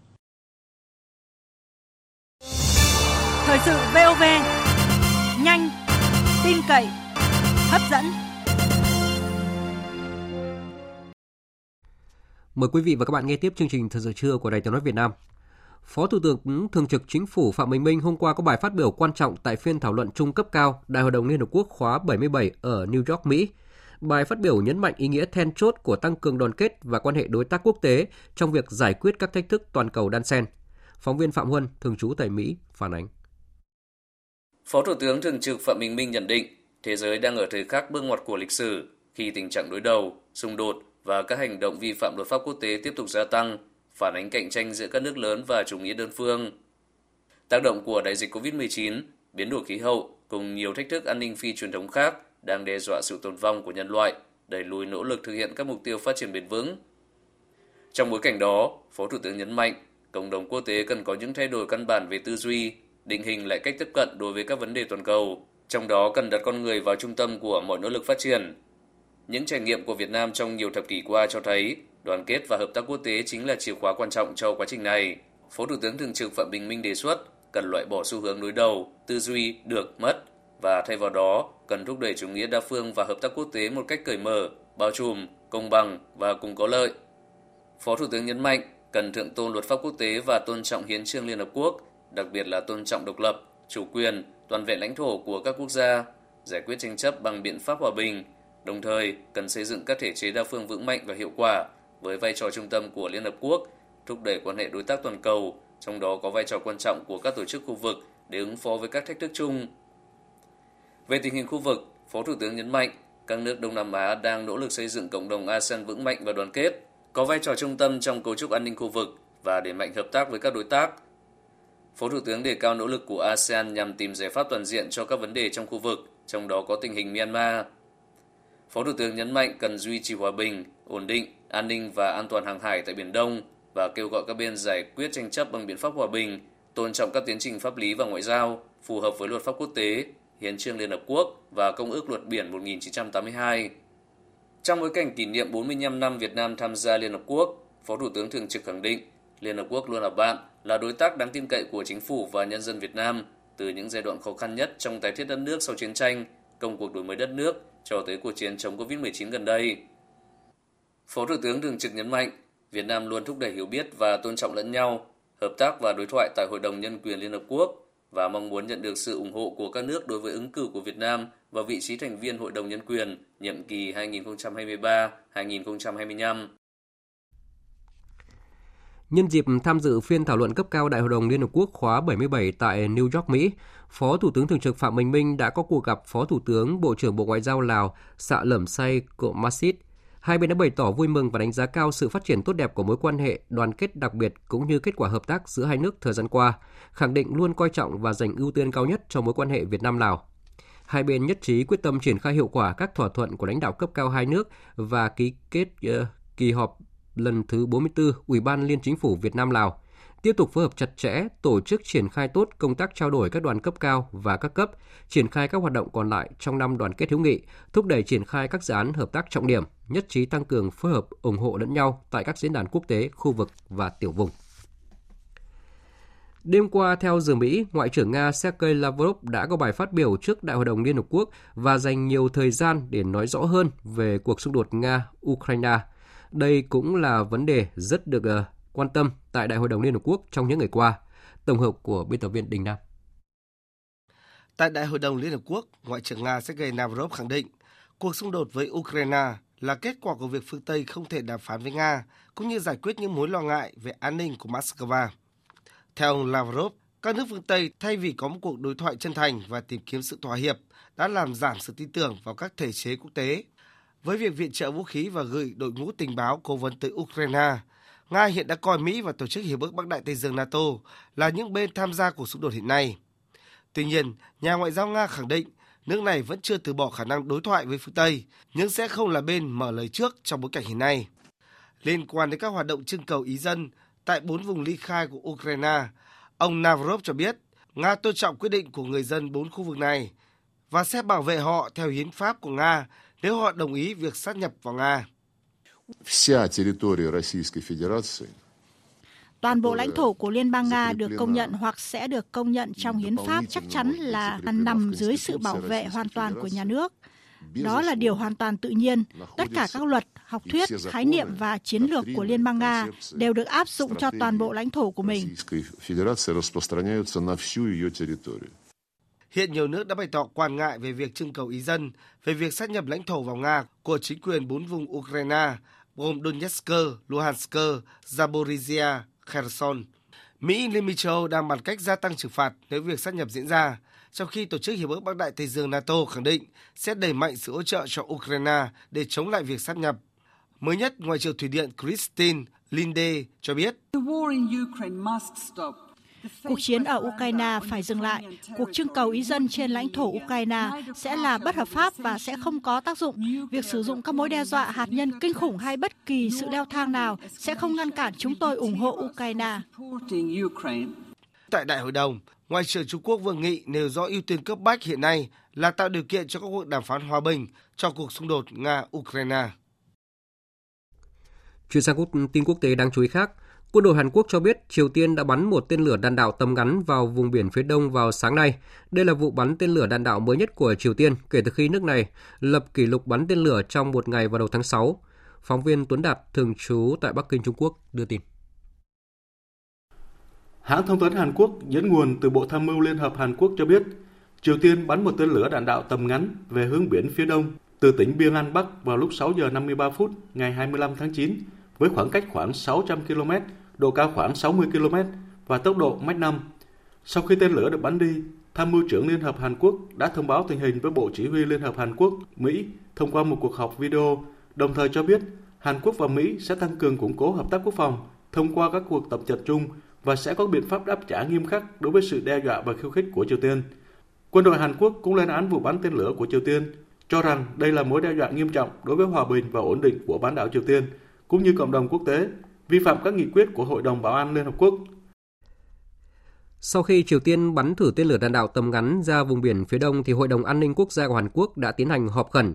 Thời sự VOV nhanh, tin cậy, hấp dẫn. Mời quý vị và các bạn nghe tiếp chương trình Thời sự trưa của Đài Tiếng nói Việt Nam. Phó Thủ tướng Thường trực Chính phủ Phạm Bình Minh hôm qua có bài phát biểu quan trọng tại phiên thảo luận trung cấp cao Đại hội đồng Liên Hợp Quốc khóa 77 ở New York, Mỹ. Bài phát biểu nhấn mạnh ý nghĩa then chốt của tăng cường đoàn kết và quan hệ đối tác quốc tế trong việc giải quyết các thách thức toàn cầu đan xen. Phóng viên Phạm Huân, thường trú tại Mỹ, phản ánh. Phó Thủ tướng Thường trực Phạm Bình Minh nhận định, thế giới đang ở thời khắc bước ngoặt của lịch sử khi tình trạng đối đầu, xung đột và các hành động vi phạm luật pháp quốc tế tiếp tục gia tăng, phản ánh cạnh tranh giữa các nước lớn và chủ nghĩa đơn phương. Tác động của đại dịch COVID-19, biến đổi khí hậu cùng nhiều thách thức an ninh phi truyền thống khác đang đe dọa sự tồn vong của nhân loại, đẩy lùi nỗ lực thực hiện các mục tiêu phát triển bền vững. Trong bối cảnh đó, Phó Thủ tướng nhấn mạnh, cộng đồng quốc tế cần có những thay đổi căn bản về tư duy, định hình lại cách tiếp cận đối với các vấn đề toàn cầu, trong đó cần đặt con người vào trung tâm của mọi nỗ lực phát triển. Những trải nghiệm của Việt Nam trong nhiều thập kỷ qua cho thấy đoàn kết và hợp tác quốc tế chính là chìa khóa quan trọng cho quá trình này. Phó Thủ tướng Thường trực Phạm Bình Minh đề xuất cần loại bỏ xu hướng đối đầu, tư duy được mất và thay vào đó cần thúc đẩy chủ nghĩa đa phương và hợp tác quốc tế một cách cởi mở, bao trùm, công bằng và cùng có lợi. Phó Thủ tướng nhấn mạnh cần thượng tôn luật pháp quốc tế và tôn trọng hiến trương Liên Hợp Quốc đặc biệt là tôn trọng độc lập, chủ quyền, toàn vẹn lãnh thổ của các quốc gia, giải quyết tranh chấp bằng biện pháp hòa bình, đồng thời cần xây dựng các thể chế đa phương vững mạnh và hiệu quả với vai trò trung tâm của Liên Hợp Quốc, thúc đẩy quan hệ đối tác toàn cầu, trong đó có vai trò quan trọng của các tổ chức khu vực để ứng phó với các thách thức chung. Về tình hình khu vực, Phó Thủ tướng nhấn mạnh các nước Đông Nam Á đang nỗ lực xây dựng cộng đồng ASEAN vững mạnh và đoàn kết, có vai trò trung tâm trong cấu trúc an ninh khu vực và đẩy mạnh hợp tác với các đối tác, Phó Thủ tướng đề cao nỗ lực của ASEAN nhằm tìm giải pháp toàn diện cho các vấn đề trong khu vực, trong đó có tình hình Myanmar. Phó Thủ tướng nhấn mạnh cần duy trì hòa bình, ổn định, an ninh và an toàn hàng hải tại Biển Đông và kêu gọi các bên giải quyết tranh chấp bằng biện pháp hòa bình, tôn trọng các tiến trình pháp lý và ngoại giao phù hợp với luật pháp quốc tế, hiến trương Liên Hợp Quốc và Công ước Luật Biển 1982. Trong bối cảnh kỷ niệm 45 năm Việt Nam tham gia Liên Hợp Quốc, Phó Thủ tướng Thường trực khẳng định Liên Hợp Quốc luôn là bạn, là đối tác đáng tin cậy của chính phủ và nhân dân Việt Nam từ những giai đoạn khó khăn nhất trong tái thiết đất nước sau chiến tranh, công cuộc đổi mới đất nước cho tới cuộc chiến chống Covid-19 gần đây. Phó Thủ tướng Thường trực nhấn mạnh, Việt Nam luôn thúc đẩy hiểu biết và tôn trọng lẫn nhau, hợp tác và đối thoại tại Hội đồng Nhân quyền Liên Hợp Quốc, và mong muốn nhận được sự ủng hộ của các nước đối với ứng cử của Việt Nam vào vị trí thành viên Hội đồng Nhân quyền nhiệm kỳ 2023-2025. Nhân dịp tham dự phiên thảo luận cấp cao Đại hội đồng Liên Hợp Quốc khóa 77 tại New York, Mỹ, Phó Thủ tướng Thường trực Phạm Bình Minh đã có cuộc gặp Phó Thủ tướng Bộ trưởng Bộ Ngoại giao Lào Sạ Lẩm Say Cộng Masit. Hai bên đã bày tỏ vui mừng và đánh giá cao sự phát triển tốt đẹp của mối quan hệ đoàn kết đặc biệt cũng như kết quả hợp tác giữa hai nước thời gian qua, khẳng định luôn coi trọng và dành ưu tiên cao nhất cho mối quan hệ Việt Nam Lào. Hai bên nhất trí quyết tâm triển khai hiệu quả các thỏa thuận của lãnh đạo cấp cao hai nước và ký kết uh, kỳ họp lần thứ 44 Ủy ban Liên Chính phủ Việt Nam Lào, tiếp tục phối hợp chặt chẽ, tổ chức triển khai tốt công tác trao đổi các đoàn cấp cao và các cấp, triển khai các hoạt động còn lại trong năm đoàn kết hữu nghị, thúc đẩy triển khai các dự án hợp tác trọng điểm, nhất trí tăng cường phối hợp ủng hộ lẫn nhau tại các diễn đàn quốc tế, khu vực và tiểu vùng. Đêm qua, theo giờ Mỹ, Ngoại trưởng Nga Sergei Lavrov đã có bài phát biểu trước Đại hội đồng Liên Hợp Quốc và dành nhiều thời gian để nói rõ hơn về cuộc xung đột Nga-Ukraine. Đây cũng là vấn đề rất được ờ, quan tâm tại Đại hội đồng Liên Hợp Quốc trong những ngày qua. Tổng hợp của biên tập viên Đình Nam. Tại Đại hội đồng Liên Hợp Quốc, Ngoại trưởng Nga Sergei Lavrov khẳng định cuộc xung đột với Ukraine là kết quả của việc phương Tây không thể đàm phán với Nga, cũng như giải quyết những mối lo ngại về an ninh của Moscow. Theo ông Lavrov, các nước phương Tây thay vì có một cuộc đối thoại chân thành và tìm kiếm sự thỏa hiệp đã làm giảm sự tin tưởng vào các thể chế quốc tế. Với việc viện trợ vũ khí và gửi đội ngũ tình báo cố vấn tới Ukraine, Nga hiện đã coi Mỹ và Tổ chức Hiệp ước Bắc Đại Tây Dương NATO là những bên tham gia cuộc xung đột hiện nay. Tuy nhiên, nhà ngoại giao Nga khẳng định nước này vẫn chưa từ bỏ khả năng đối thoại với phương Tây, nhưng sẽ không là bên mở lời trước trong bối cảnh hiện nay. Liên quan đến các hoạt động trưng cầu ý dân tại bốn vùng ly khai của Ukraine, ông Navrov cho biết Nga tôn trọng quyết định của người dân bốn khu vực này và sẽ bảo vệ họ theo hiến pháp của Nga nếu họ đồng ý việc sát nhập vào Nga. Toàn bộ lãnh thổ của Liên bang Nga được công nhận hoặc sẽ được công nhận trong hiến pháp chắc chắn là nằm dưới sự bảo vệ hoàn toàn của nhà nước. Đó là điều hoàn toàn tự nhiên. Tất cả các luật, học thuyết, khái niệm và chiến lược của Liên bang Nga đều được áp dụng cho toàn bộ lãnh thổ của mình. Hiện nhiều nước đã bày tỏ quan ngại về việc trưng cầu ý dân về việc sát nhập lãnh thổ vào Nga của chính quyền bốn vùng Ukraine gồm Donetsk, Luhansk, Zaporizhia, Kherson. Mỹ, Liên minh châu Âu đang bàn cách gia tăng trừng phạt nếu việc sát nhập diễn ra, trong khi Tổ chức Hiệp ước Bắc Đại Tây Dương NATO khẳng định sẽ đẩy mạnh sự hỗ trợ cho Ukraine để chống lại việc sát nhập. Mới nhất, Ngoại trưởng Thủy Điện Christine Linde cho biết Cuộc chiến ở Ukraine phải dừng lại. Cuộc trưng cầu ý dân trên lãnh thổ Ukraine sẽ là bất hợp pháp và sẽ không có tác dụng. Việc sử dụng các mối đe dọa hạt nhân kinh khủng hay bất kỳ sự leo thang nào sẽ không ngăn cản chúng tôi ủng hộ Ukraine. Tại đại hội đồng, Ngoại trưởng Trung Quốc Vương Nghị nêu rõ ưu tiên cấp bách hiện nay là tạo điều kiện cho các cuộc đàm phán hòa bình cho cuộc xung đột Nga-Ukraine. Chuyển sang tin quốc tế đáng chú ý khác, Quân đội Hàn Quốc cho biết Triều Tiên đã bắn một tên lửa đạn đạo tầm ngắn vào vùng biển phía đông vào sáng nay. Đây là vụ bắn tên lửa đạn đạo mới nhất của Triều Tiên kể từ khi nước này lập kỷ lục bắn tên lửa trong một ngày vào đầu tháng 6. Phóng viên Tuấn Đạt, thường trú tại Bắc Kinh, Trung Quốc, đưa tin. Hãng thông tấn Hàn Quốc dẫn nguồn từ Bộ Tham mưu Liên hợp Hàn Quốc cho biết, Triều Tiên bắn một tên lửa đạn đạo tầm ngắn về hướng biển phía đông từ tỉnh Biên An Bắc vào lúc 6 giờ 53 phút ngày 25 tháng 9 với khoảng cách khoảng 600 km độ cao khoảng 60 km và tốc độ Mach 5. Sau khi tên lửa được bắn đi, Tham mưu trưởng Liên hợp Hàn Quốc đã thông báo tình hình với Bộ Chỉ huy Liên hợp Hàn Quốc, Mỹ thông qua một cuộc họp video, đồng thời cho biết Hàn Quốc và Mỹ sẽ tăng cường củng cố hợp tác quốc phòng thông qua các cuộc tập trận chung và sẽ có biện pháp đáp trả nghiêm khắc đối với sự đe dọa và khiêu khích của Triều Tiên. Quân đội Hàn Quốc cũng lên án vụ bắn tên lửa của Triều Tiên, cho rằng đây là mối đe dọa nghiêm trọng đối với hòa bình và ổn định của bán đảo Triều Tiên, cũng như cộng đồng quốc tế vi phạm các nghị quyết của Hội đồng Bảo an Liên Hợp Quốc. Sau khi Triều Tiên bắn thử tên lửa đạn đạo tầm ngắn ra vùng biển phía đông, thì Hội đồng An ninh Quốc gia của Hàn Quốc đã tiến hành họp khẩn.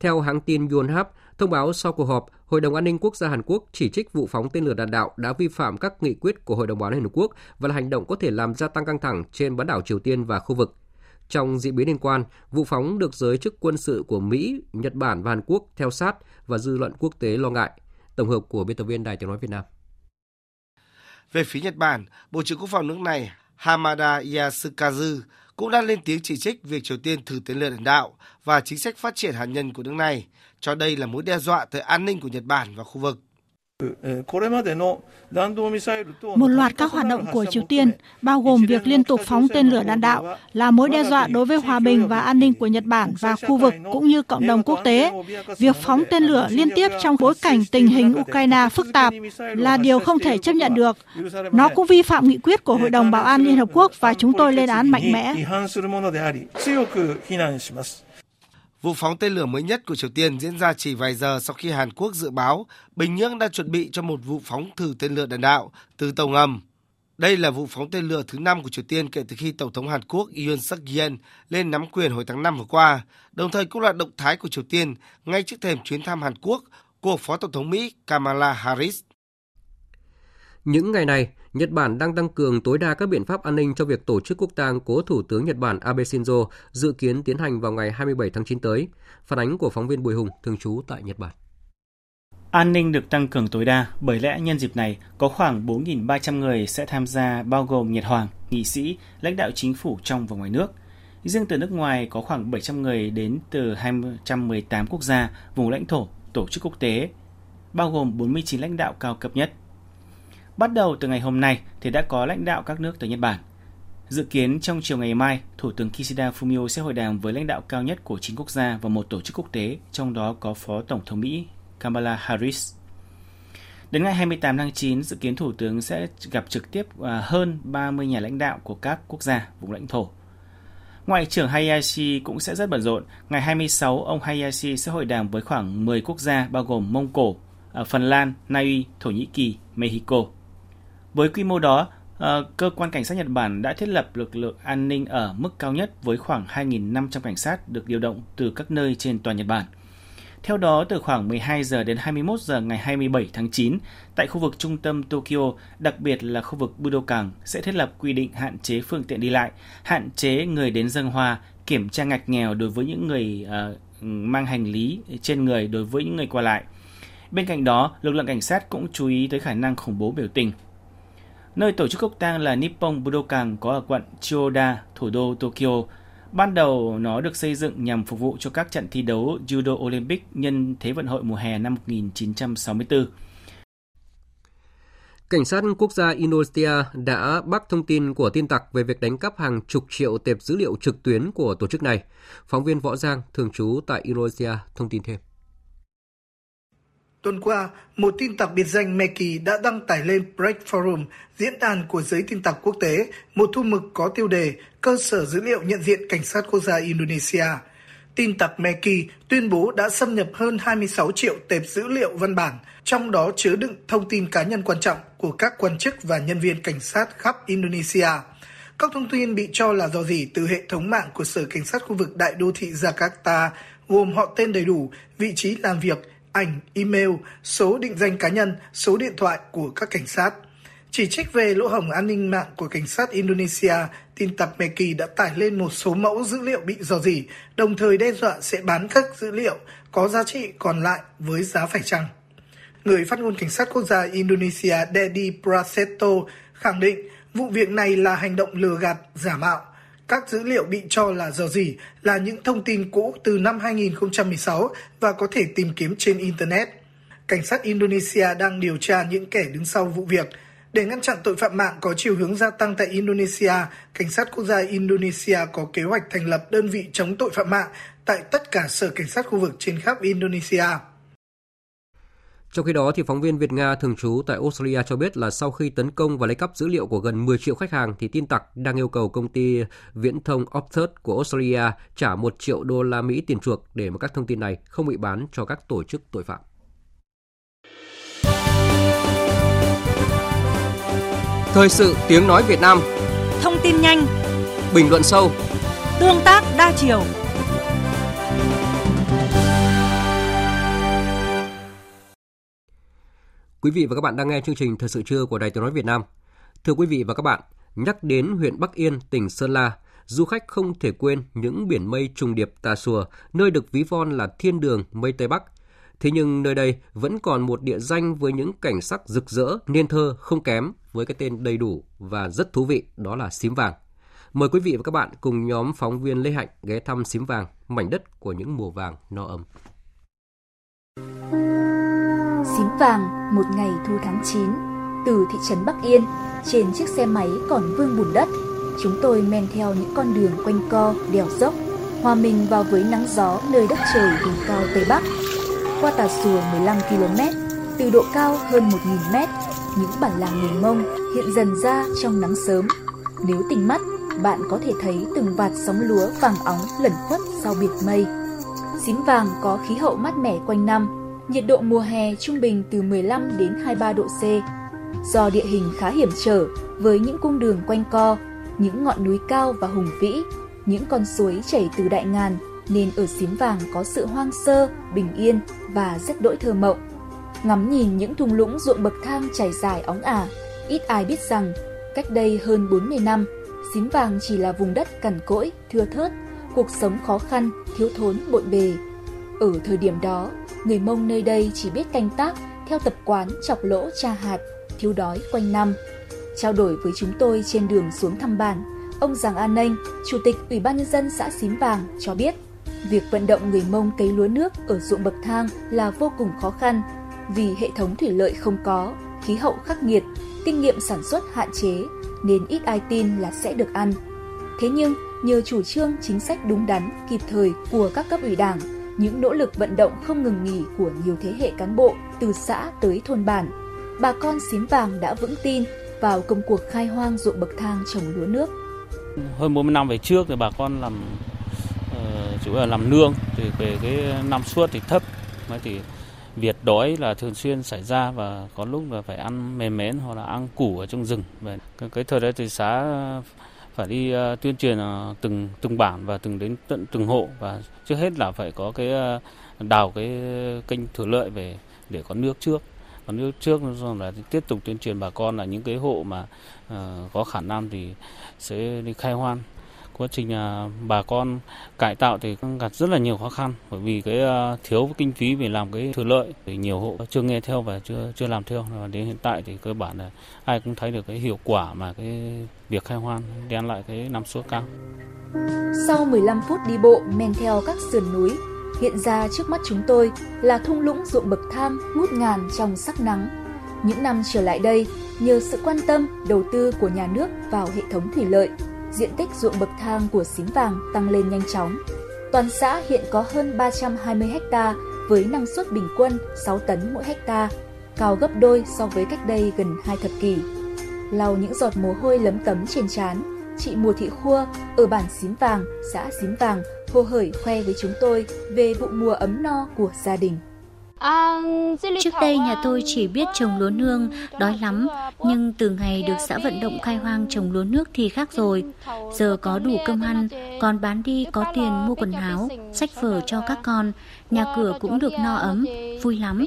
Theo hãng tin Yonhap, thông báo sau cuộc họp, Hội đồng An ninh Quốc gia Hàn Quốc chỉ trích vụ phóng tên lửa đạn đạo đã vi phạm các nghị quyết của Hội đồng Bảo an Liên Hợp Quốc và là hành động có thể làm gia tăng căng thẳng trên bán đảo Triều Tiên và khu vực. Trong diễn biến liên quan, vụ phóng được giới chức quân sự của Mỹ, Nhật Bản và Hàn Quốc theo sát và dư luận quốc tế lo ngại. Tổng hợp của biên tập viên Đài Tiếng Nói Việt Nam. Về phía Nhật Bản, Bộ trưởng Quốc phòng nước này Hamada Yasukazu cũng đã lên tiếng chỉ trích việc Triều Tiên thử tên lửa đạn đạo và chính sách phát triển hạt nhân của nước này, cho đây là mối đe dọa tới an ninh của Nhật Bản và khu vực. Một loạt các hoạt động của Triều Tiên, bao gồm việc liên tục phóng tên lửa đạn đạo, là mối đe dọa đối với hòa bình và an ninh của Nhật Bản và khu vực cũng như cộng đồng quốc tế. Việc phóng tên lửa liên tiếp trong bối cảnh tình hình Ukraine phức tạp là điều không thể chấp nhận được. Nó cũng vi phạm nghị quyết của Hội đồng Bảo an Liên Hợp Quốc và chúng tôi lên án mạnh mẽ. Vụ phóng tên lửa mới nhất của Triều Tiên diễn ra chỉ vài giờ sau khi Hàn Quốc dự báo Bình Nhưỡng đang chuẩn bị cho một vụ phóng thử tên lửa đạn đạo từ tàu ngầm. Đây là vụ phóng tên lửa thứ năm của Triều Tiên kể từ khi Tổng thống Hàn Quốc Yoon suk yeol lên nắm quyền hồi tháng 5 vừa qua, đồng thời cũng là động thái của Triều Tiên ngay trước thềm chuyến thăm Hàn Quốc của Phó Tổng thống Mỹ Kamala Harris. Những ngày này, Nhật Bản đang tăng cường tối đa các biện pháp an ninh cho việc tổ chức quốc tang cố Thủ tướng Nhật Bản Abe Shinzo dự kiến tiến hành vào ngày 27 tháng 9 tới. Phản ánh của phóng viên Bùi Hùng, thường trú tại Nhật Bản. An ninh được tăng cường tối đa bởi lẽ nhân dịp này có khoảng 4.300 người sẽ tham gia bao gồm Nhật Hoàng, nghị sĩ, lãnh đạo chính phủ trong và ngoài nước. Riêng từ nước ngoài có khoảng 700 người đến từ 218 quốc gia, vùng lãnh thổ, tổ chức quốc tế, bao gồm 49 lãnh đạo cao cấp nhất – Bắt đầu từ ngày hôm nay thì đã có lãnh đạo các nước tới Nhật Bản. Dự kiến trong chiều ngày mai, Thủ tướng Kishida Fumio sẽ hội đàm với lãnh đạo cao nhất của chín quốc gia và một tổ chức quốc tế, trong đó có Phó Tổng thống Mỹ Kamala Harris. Đến ngày 28 tháng 9, dự kiến Thủ tướng sẽ gặp trực tiếp à, hơn 30 nhà lãnh đạo của các quốc gia, vùng lãnh thổ. Ngoại trưởng Hayashi cũng sẽ rất bận rộn. Ngày 26, ông Hayashi sẽ hội đàm với khoảng 10 quốc gia bao gồm Mông Cổ, à, Phần Lan, Na Uy, Thổ Nhĩ Kỳ, Mexico. Với quy mô đó, ờ, cơ quan cảnh sát Nhật Bản đã thiết lập lực lượng an ninh ở mức cao nhất với khoảng 2.500 cảnh sát được điều động từ các nơi trên toàn Nhật Bản. Theo đó, từ khoảng 12 giờ đến 21 giờ ngày 27 tháng 9, tại khu vực trung tâm Tokyo, đặc biệt là khu vực Budokan, sẽ thiết lập quy định hạn chế phương tiện đi lại, hạn chế người đến dân hoa, kiểm tra ngạch nghèo đối với những người uh, mang hành lý trên người đối với những người qua lại. Bên cạnh đó, lực lượng cảnh sát cũng chú ý tới khả năng khủng bố biểu tình Nơi tổ chức quốc tang là Nippon Budokan có ở quận Chiyoda, thủ đô Tokyo. Ban đầu nó được xây dựng nhằm phục vụ cho các trận thi đấu Judo Olympic nhân Thế vận hội mùa hè năm 1964. Cảnh sát quốc gia Indonesia đã bắt thông tin của tin tặc về việc đánh cắp hàng chục triệu tệp dữ liệu trực tuyến của tổ chức này. Phóng viên Võ Giang, thường trú tại Indonesia, thông tin thêm. Tuần qua, một tin tặc biệt danh Meki đã đăng tải lên Break Forum, diễn đàn của giới tin tặc quốc tế, một thu mực có tiêu đề Cơ sở dữ liệu nhận diện cảnh sát quốc gia Indonesia. Tin tặc Meki tuyên bố đã xâm nhập hơn 26 triệu tệp dữ liệu văn bản, trong đó chứa đựng thông tin cá nhân quan trọng của các quan chức và nhân viên cảnh sát khắp Indonesia. Các thông tin bị cho là do gì từ hệ thống mạng của Sở Cảnh sát khu vực Đại đô thị Jakarta, gồm họ tên đầy đủ, vị trí làm việc, ảnh, email, số định danh cá nhân, số điện thoại của các cảnh sát. Chỉ trích về lỗ hổng an ninh mạng của cảnh sát Indonesia, tin tặc Meki đã tải lên một số mẫu dữ liệu bị dò dỉ, đồng thời đe dọa sẽ bán các dữ liệu có giá trị còn lại với giá phải chăng. Người phát ngôn cảnh sát quốc gia Indonesia Dedi Prasetyo khẳng định vụ việc này là hành động lừa gạt, giả mạo, các dữ liệu bị cho là dò dỉ là những thông tin cũ từ năm 2016 và có thể tìm kiếm trên Internet. Cảnh sát Indonesia đang điều tra những kẻ đứng sau vụ việc. Để ngăn chặn tội phạm mạng có chiều hướng gia tăng tại Indonesia, Cảnh sát quốc gia Indonesia có kế hoạch thành lập đơn vị chống tội phạm mạng tại tất cả sở cảnh sát khu vực trên khắp Indonesia. Trong khi đó, thì phóng viên Việt Nga thường trú tại Australia cho biết là sau khi tấn công và lấy cắp dữ liệu của gần 10 triệu khách hàng, thì tin tặc đang yêu cầu công ty viễn thông Optus của Australia trả 1 triệu đô la Mỹ tiền chuộc để mà các thông tin này không bị bán cho các tổ chức tội phạm. Thời sự tiếng nói Việt Nam. Thông tin nhanh. Bình luận sâu. Tương tác đa chiều Quý vị và các bạn đang nghe chương trình Thời sự trưa của Đài Tiếng nói Việt Nam. Thưa quý vị và các bạn, nhắc đến huyện Bắc Yên, tỉnh Sơn La, du khách không thể quên những biển mây trùng điệp tà xùa, nơi được ví von là thiên đường mây Tây Bắc. Thế nhưng nơi đây vẫn còn một địa danh với những cảnh sắc rực rỡ, niên thơ không kém với cái tên đầy đủ và rất thú vị đó là Xím Vàng. Mời quý vị và các bạn cùng nhóm phóng viên Lê Hạnh ghé thăm Xím Vàng, mảnh đất của những mùa vàng no ấm. Xím Vàng, một ngày thu tháng 9, từ thị trấn Bắc Yên, trên chiếc xe máy còn vương bùn đất, chúng tôi men theo những con đường quanh co, đèo dốc, hòa mình vào với nắng gió nơi đất trời vùng cao Tây Bắc. Qua tà xùa 15 km, từ độ cao hơn 1.000 mét, những bản làng người Mông hiện dần ra trong nắng sớm. Nếu tỉnh mắt, bạn có thể thấy từng vạt sóng lúa vàng óng lẩn khuất sau biệt mây. Xím vàng có khí hậu mát mẻ quanh năm, nhiệt độ mùa hè trung bình từ 15 đến 23 độ C. Do địa hình khá hiểm trở với những cung đường quanh co, những ngọn núi cao và hùng vĩ, những con suối chảy từ đại ngàn nên ở xím vàng có sự hoang sơ, bình yên và rất đỗi thơ mộng. Ngắm nhìn những thung lũng ruộng bậc thang trải dài óng ả, ít ai biết rằng cách đây hơn 40 năm, xím vàng chỉ là vùng đất cằn cỗi, thưa thớt, cuộc sống khó khăn, thiếu thốn bội bề. Ở thời điểm đó, người Mông nơi đây chỉ biết canh tác theo tập quán chọc lỗ cha hạt, thiếu đói quanh năm. Trao đổi với chúng tôi trên đường xuống thăm bản, ông Giàng An Ninh, Chủ tịch Ủy ban Nhân dân xã Xím Vàng cho biết, việc vận động người Mông cấy lúa nước ở ruộng bậc thang là vô cùng khó khăn vì hệ thống thủy lợi không có, khí hậu khắc nghiệt, kinh nghiệm sản xuất hạn chế nên ít ai tin là sẽ được ăn. Thế nhưng, nhờ chủ trương chính sách đúng đắn, kịp thời của các cấp ủy đảng, những nỗ lực vận động không ngừng nghỉ của nhiều thế hệ cán bộ từ xã tới thôn bản, bà con xím vàng đã vững tin vào công cuộc khai hoang ruộng bậc thang trồng lúa nước. Hơn 40 năm về trước thì bà con làm ờ, chủ yếu là làm nương thì về cái năng suất thì thấp. Thì việc đói là thường xuyên xảy ra và có lúc là phải ăn mềm mén hoặc là ăn củ ở trong rừng. Và cái, cái thời đấy thì xã phải đi uh, tuyên truyền uh, từng từng bản và từng đến tận từng hộ. Và trước hết là phải có cái uh, đào cái kênh thủy lợi về để có nước trước. Còn nước trước rồi là tiếp tục tuyên truyền bà con là những cái hộ mà uh, có khả năng thì sẽ đi khai hoan quá trình à, bà con cải tạo thì gặp rất là nhiều khó khăn bởi vì cái à, thiếu kinh phí về làm cái thủy lợi thì nhiều hộ chưa nghe theo và chưa chưa làm theo và đến hiện tại thì cơ bản là ai cũng thấy được cái hiệu quả mà cái việc khai hoang đem lại cái năng suất cao. Sau 15 phút đi bộ men theo các sườn núi, hiện ra trước mắt chúng tôi là thung lũng ruộng bậc thang ngút ngàn trong sắc nắng. Những năm trở lại đây, nhờ sự quan tâm, đầu tư của nhà nước vào hệ thống thủy lợi, diện tích ruộng bậc thang của xín vàng tăng lên nhanh chóng. Toàn xã hiện có hơn 320 ha với năng suất bình quân 6 tấn mỗi hecta, cao gấp đôi so với cách đây gần hai thập kỷ. Lau những giọt mồ hôi lấm tấm trên trán, chị Mùa Thị Khua ở bản Xín Vàng, xã Xín Vàng hồ hởi khoe với chúng tôi về vụ mùa ấm no của gia đình. Trước đây nhà tôi chỉ biết trồng lúa nương, đói lắm, nhưng từ ngày được xã vận động khai hoang trồng lúa nước thì khác rồi. Giờ có đủ cơm ăn, còn bán đi có tiền mua quần áo, sách vở cho các con, nhà cửa cũng được no ấm, vui lắm.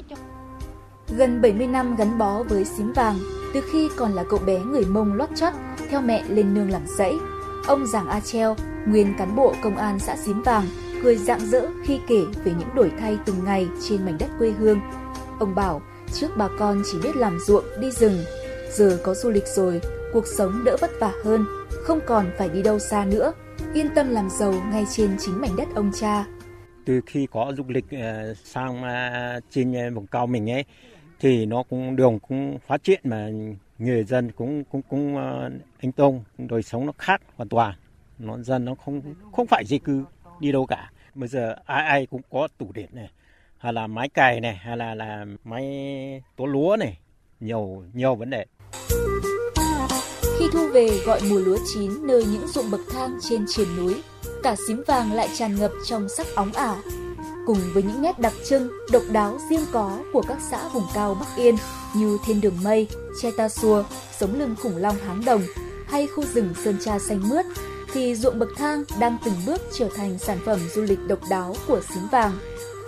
Gần 70 năm gắn bó với xím vàng, từ khi còn là cậu bé người Mông lót chót theo mẹ lên nương làm rẫy, ông Giàng A Treo, nguyên cán bộ công an xã Xím Vàng, cười rạng rỡ khi kể về những đổi thay từng ngày trên mảnh đất quê hương. Ông bảo, trước bà con chỉ biết làm ruộng, đi rừng, giờ có du lịch rồi, cuộc sống đỡ vất vả hơn, không còn phải đi đâu xa nữa, yên tâm làm giàu ngay trên chính mảnh đất ông cha. Từ khi có du lịch ờ, sang ờ, trên ờ, vùng cao mình ấy, thì nó cũng đường cũng phát triển mà người dân cũng cũng cũng anh tông đời sống nó khác hoàn toàn nó dân nó không không phải di cư đi đâu cả. Bây giờ ai ai cũng có tủ điện này hay là máy cày này hay là là máy tố lúa này. Nhiều nhiều vấn đề. Khi thu về gọi mùa lúa chín nơi những ruộng bậc thang trên triền núi cả xím vàng lại tràn ngập trong sắc óng ả. Cùng với những nét đặc trưng độc đáo riêng có của các xã vùng cao Bắc Yên như Thiên Đường Mây, Che Ta Xua, Sống Lưng Khủng Long Háng Đồng hay khu rừng Sơn Tra Xanh Mướt thì ruộng bậc thang đang từng bước trở thành sản phẩm du lịch độc đáo của xứ vàng.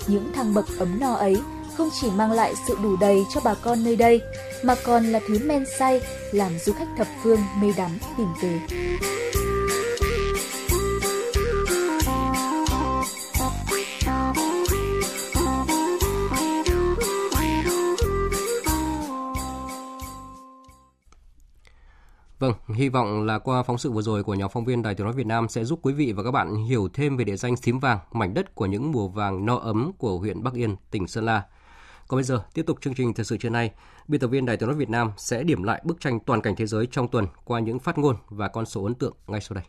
Những thang bậc ấm no ấy không chỉ mang lại sự đủ đầy cho bà con nơi đây, mà còn là thứ men say làm du khách thập phương mê đắm tìm về. Vâng hy vọng là qua phóng sự vừa rồi của nhóm phóng viên Đài Tiếng nói Việt Nam sẽ giúp quý vị và các bạn hiểu thêm về địa danh Xím Vàng, mảnh đất của những mùa vàng no ấm của huyện Bắc Yên, tỉnh Sơn La. Còn bây giờ, tiếp tục chương trình thời sự trưa nay, biên tập viên Đài Tiếng nói Việt Nam sẽ điểm lại bức tranh toàn cảnh thế giới trong tuần qua những phát ngôn và con số ấn tượng ngay sau đây.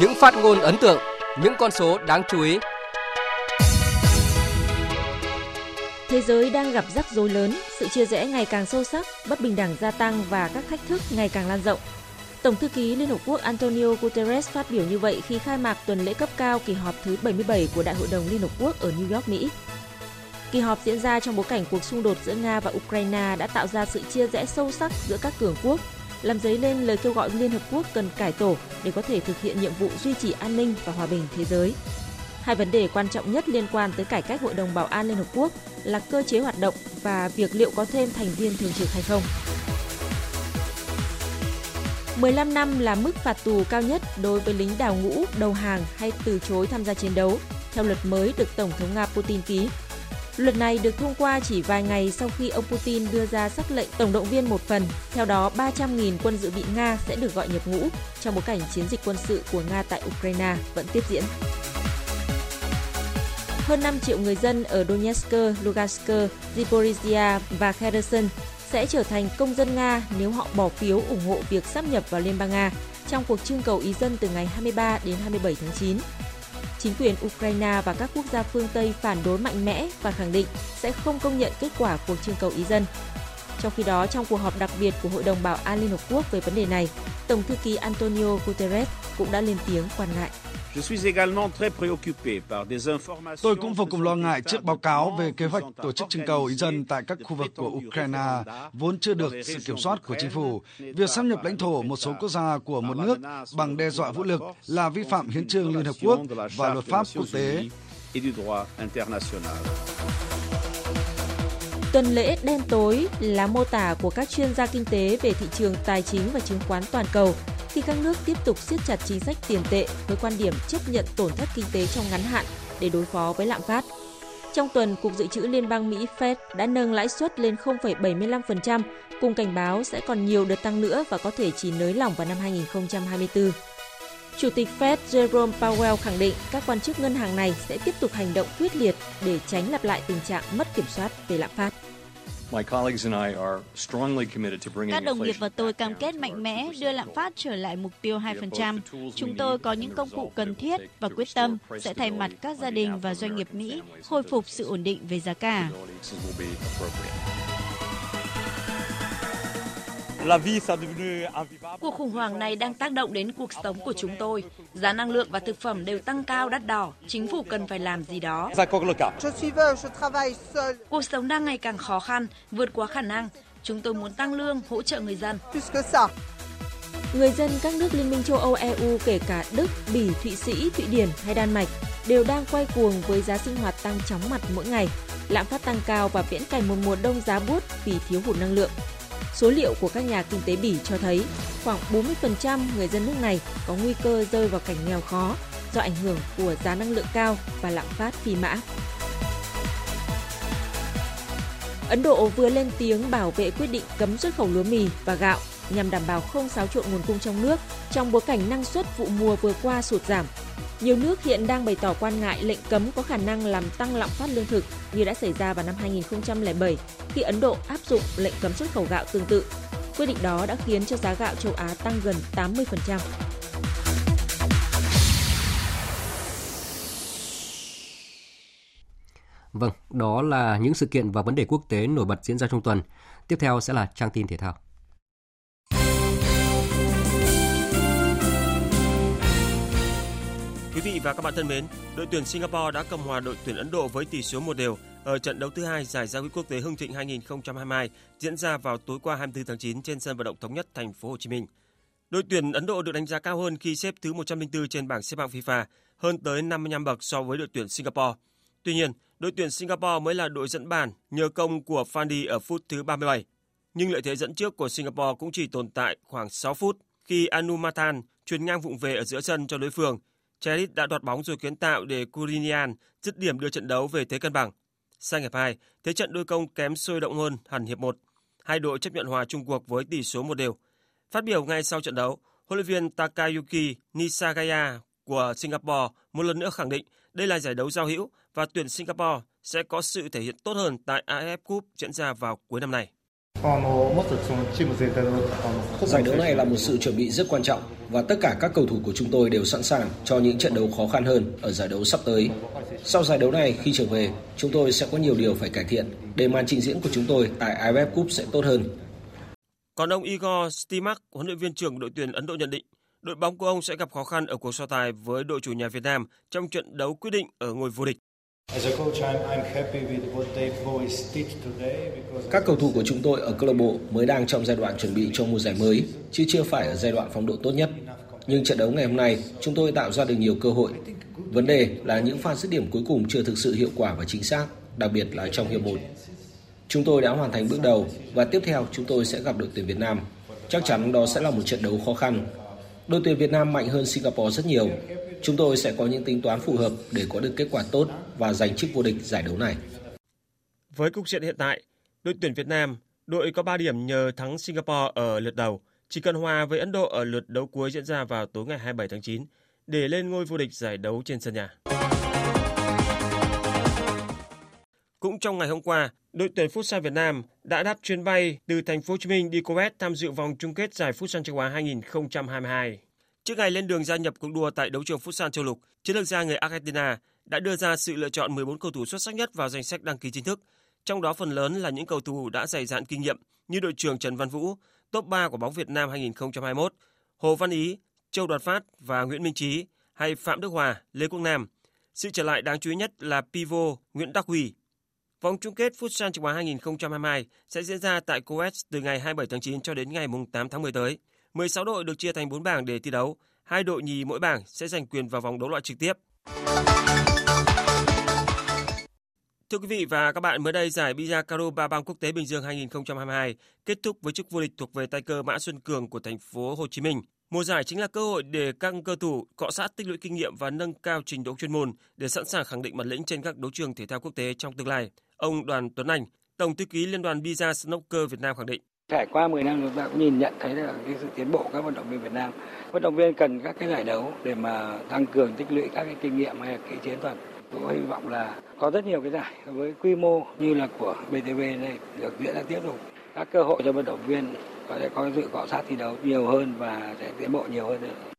Những phát ngôn ấn tượng, những con số đáng chú ý. Thế giới đang gặp rắc rối lớn, sự chia rẽ ngày càng sâu sắc, bất bình đẳng gia tăng và các thách thức ngày càng lan rộng. Tổng thư ký Liên Hợp Quốc Antonio Guterres phát biểu như vậy khi khai mạc tuần lễ cấp cao kỳ họp thứ 77 của Đại hội đồng Liên Hợp Quốc ở New York, Mỹ. Kỳ họp diễn ra trong bối cảnh cuộc xung đột giữa Nga và Ukraine đã tạo ra sự chia rẽ sâu sắc giữa các cường quốc, làm dấy lên lời kêu gọi Liên Hợp Quốc cần cải tổ để có thể thực hiện nhiệm vụ duy trì an ninh và hòa bình thế giới. Hai vấn đề quan trọng nhất liên quan tới cải cách Hội đồng Bảo an Liên Hợp Quốc là cơ chế hoạt động và việc liệu có thêm thành viên thường trực hay không. 15 năm là mức phạt tù cao nhất đối với lính đào ngũ, đầu hàng hay từ chối tham gia chiến đấu, theo luật mới được Tổng thống Nga Putin ký. Luật này được thông qua chỉ vài ngày sau khi ông Putin đưa ra sắc lệnh tổng động viên một phần, theo đó 300.000 quân dự bị Nga sẽ được gọi nhập ngũ trong bối cảnh chiến dịch quân sự của Nga tại Ukraine vẫn tiếp diễn. Hơn 5 triệu người dân ở Donetsk, Lugansk, Zaporizhia và Kherson sẽ trở thành công dân Nga nếu họ bỏ phiếu ủng hộ việc sắp nhập vào Liên bang Nga trong cuộc trưng cầu ý dân từ ngày 23 đến 27 tháng 9. Chính quyền Ukraine và các quốc gia phương Tây phản đối mạnh mẽ và khẳng định sẽ không công nhận kết quả cuộc trưng cầu ý dân. Trong khi đó, trong cuộc họp đặc biệt của Hội đồng Bảo an Liên Hợp Quốc về vấn đề này, Tổng thư ký Antonio Guterres cũng đã lên tiếng quan ngại. Tôi cũng vô cùng lo ngại trước báo cáo về kế hoạch tổ chức trưng cầu ý dân tại các khu vực của Ukraine vốn chưa được sự kiểm soát của chính phủ. Việc xâm nhập lãnh thổ một số quốc gia của một nước bằng đe dọa vũ lực là vi phạm hiến trương Liên Hợp Quốc và luật pháp quốc tế. Tuần lễ đen tối là mô tả của các chuyên gia kinh tế về thị trường tài chính và chứng khoán toàn cầu khi các nước tiếp tục siết chặt chính sách tiền tệ với quan điểm chấp nhận tổn thất kinh tế trong ngắn hạn để đối phó với lạm phát. Trong tuần, Cục Dự trữ Liên bang Mỹ Fed đã nâng lãi suất lên 0,75%, cùng cảnh báo sẽ còn nhiều đợt tăng nữa và có thể chỉ nới lỏng vào năm 2024. Chủ tịch Fed Jerome Powell khẳng định các quan chức ngân hàng này sẽ tiếp tục hành động quyết liệt để tránh lặp lại tình trạng mất kiểm soát về lạm phát. Các đồng nghiệp và tôi cam kết mạnh mẽ đưa lạm phát trở lại mục tiêu 2%. Chúng tôi có những công cụ cần thiết và quyết tâm sẽ thay mặt các gia đình và doanh nghiệp Mỹ khôi phục sự ổn định về giá cả. Cuộc khủng hoảng này đang tác động đến cuộc sống của chúng tôi. Giá năng lượng và thực phẩm đều tăng cao đắt đỏ. Chính phủ cần phải làm gì đó. Cuộc sống đang ngày càng khó khăn, vượt quá khả năng. Chúng tôi muốn tăng lương, hỗ trợ người dân. Người dân các nước Liên minh châu Âu EU kể cả Đức, Bỉ, Thụy Sĩ, Thụy Điển hay Đan Mạch đều đang quay cuồng với giá sinh hoạt tăng chóng mặt mỗi ngày. Lạm phát tăng cao và viễn cảnh một mùa đông giá buốt vì thiếu hụt năng lượng. Số liệu của các nhà kinh tế Bỉ cho thấy khoảng 40% người dân nước này có nguy cơ rơi vào cảnh nghèo khó do ảnh hưởng của giá năng lượng cao và lạm phát phi mã. Ấn Độ vừa lên tiếng bảo vệ quyết định cấm xuất khẩu lúa mì và gạo nhằm đảm bảo không xáo trộn nguồn cung trong nước trong bối cảnh năng suất vụ mùa vừa qua sụt giảm. Nhiều nước hiện đang bày tỏ quan ngại lệnh cấm có khả năng làm tăng lạm phát lương thực như đã xảy ra vào năm 2007 khi Ấn Độ áp dụng lệnh cấm xuất khẩu gạo tương tự. Quyết định đó đã khiến cho giá gạo châu Á tăng gần 80%. Vâng, đó là những sự kiện và vấn đề quốc tế nổi bật diễn ra trong tuần. Tiếp theo sẽ là trang tin thể thao. Quý vị và các bạn thân mến, đội tuyển Singapore đã cầm hòa đội tuyển Ấn Độ với tỷ số 1 đều ở trận đấu thứ hai giải giao hữu quốc tế Hưng Thịnh 2022 diễn ra vào tối qua 24 tháng 9 trên sân vận động thống nhất thành phố Hồ Chí Minh. Đội tuyển Ấn Độ được đánh giá cao hơn khi xếp thứ 104 trên bảng xếp hạng FIFA, hơn tới 55 bậc so với đội tuyển Singapore. Tuy nhiên, đội tuyển Singapore mới là đội dẫn bàn nhờ công của Fandi ở phút thứ 37. Nhưng lợi thế dẫn trước của Singapore cũng chỉ tồn tại khoảng 6 phút khi Anumathan truyền ngang vụng về ở giữa sân cho đối phương. Cherit đã đoạt bóng rồi kiến tạo để Kurinian dứt điểm đưa trận đấu về thế cân bằng. Sang hiệp 2, thế trận đôi công kém sôi động hơn hẳn hiệp 1. hai đội chấp nhận hòa chung cuộc với tỷ số một đều. Phát biểu ngay sau trận đấu, huấn luyện viên Takayuki Nisagaya của Singapore một lần nữa khẳng định đây là giải đấu giao hữu và tuyển Singapore sẽ có sự thể hiện tốt hơn tại AFF Cup diễn ra vào cuối năm này. Giải đấu này là một sự chuẩn bị rất quan trọng và tất cả các cầu thủ của chúng tôi đều sẵn sàng cho những trận đấu khó khăn hơn ở giải đấu sắp tới. Sau giải đấu này khi trở về, chúng tôi sẽ có nhiều điều phải cải thiện để màn trình diễn của chúng tôi tại AFF Cup sẽ tốt hơn. Còn ông Igor Stimac, huấn luyện viên trưởng đội tuyển Ấn Độ nhận định, đội bóng của ông sẽ gặp khó khăn ở cuộc so tài với đội chủ nhà Việt Nam trong trận đấu quyết định ở ngôi vô địch. Các cầu thủ của chúng tôi ở câu lạc bộ mới đang trong giai đoạn chuẩn bị cho mùa giải mới, chứ chưa phải ở giai đoạn phong độ tốt nhất. Nhưng trận đấu ngày hôm nay, chúng tôi tạo ra được nhiều cơ hội. Vấn đề là những pha dứt điểm cuối cùng chưa thực sự hiệu quả và chính xác, đặc biệt là trong hiệp 1. Chúng tôi đã hoàn thành bước đầu và tiếp theo chúng tôi sẽ gặp đội tuyển Việt Nam. Chắc chắn đó sẽ là một trận đấu khó khăn. Đội tuyển Việt Nam mạnh hơn Singapore rất nhiều. Chúng tôi sẽ có những tính toán phù hợp để có được kết quả tốt và giành chức vô địch giải đấu này. Với cục diện hiện tại, đội tuyển Việt Nam, đội có 3 điểm nhờ thắng Singapore ở lượt đầu, chỉ cần hòa với Ấn Độ ở lượt đấu cuối diễn ra vào tối ngày 27 tháng 9 để lên ngôi vô địch giải đấu trên sân nhà. Cũng trong ngày hôm qua, đội tuyển Futsal Việt Nam đã đáp chuyến bay từ thành phố Hồ Chí Minh đi Kuwait tham dự vòng chung kết giải Futsal châu Á 2022. Trước ngày lên đường gia nhập cuộc đua tại đấu trường Futsal châu lục, chiến lược gia người Argentina đã đưa ra sự lựa chọn 14 cầu thủ xuất sắc nhất vào danh sách đăng ký chính thức, trong đó phần lớn là những cầu thủ đã dày dạn kinh nghiệm như đội trưởng Trần Văn Vũ, top 3 của bóng Việt Nam 2021, Hồ Văn Ý, Châu Đoàn Phát và Nguyễn Minh Trí hay Phạm Đức Hòa, Lê Quốc Nam. Sự trở lại đáng chú ý nhất là Pivo Nguyễn Đắc Huy. Vòng chung kết Futsal châu Á 2022 sẽ diễn ra tại Kuwait từ ngày 27 tháng 9 cho đến ngày 8 tháng 10 tới. 16 đội được chia thành 4 bảng để thi đấu. Hai đội nhì mỗi bảng sẽ giành quyền vào vòng đấu loại trực tiếp. Thưa quý vị và các bạn, mới đây giải Bia Caro Ba Bang Quốc tế Bình Dương 2022 kết thúc với chức vô địch thuộc về tay cơ Mã Xuân Cường của thành phố Hồ Chí Minh. Mùa giải chính là cơ hội để các cơ thủ cọ sát tích lũy kinh nghiệm và nâng cao trình độ chuyên môn để sẵn sàng khẳng định bản lĩnh trên các đấu trường thể thao quốc tế trong tương lai. Ông Đoàn Tuấn Anh, Tổng thư ký Liên đoàn Bia Snooker Việt Nam khẳng định. Trải qua 10 năm, chúng ta cũng nhìn nhận thấy là cái sự tiến bộ của các vận động viên Việt Nam. Vận động viên cần các cái giải đấu để mà tăng cường tích lũy các cái kinh nghiệm hay cái chiến thuật. Tôi hy vọng là có rất nhiều cái giải với quy mô như là của BTV này được diễn ra tiếp tục. Các cơ hội cho vận động viên có thể có sự cọ sát thi đấu nhiều hơn và sẽ tiến bộ nhiều hơn nữa.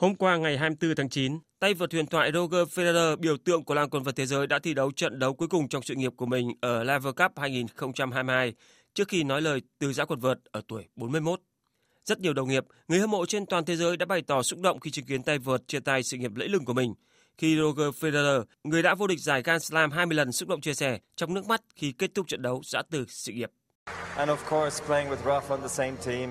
Hôm qua ngày 24 tháng 9, tay vợt huyền thoại Roger Federer, biểu tượng của làng quần vợt thế giới đã thi đấu trận đấu cuối cùng trong sự nghiệp của mình ở Lever Cup 2022 trước khi nói lời từ giã quần vợt ở tuổi 41. Rất nhiều đồng nghiệp, người hâm mộ trên toàn thế giới đã bày tỏ xúc động khi chứng kiến tay vợt chia tay sự nghiệp lẫy lừng của mình. Khi Roger Federer, người đã vô địch giải Grand Slam 20 lần xúc động chia sẻ trong nước mắt khi kết thúc trận đấu giã từ sự nghiệp.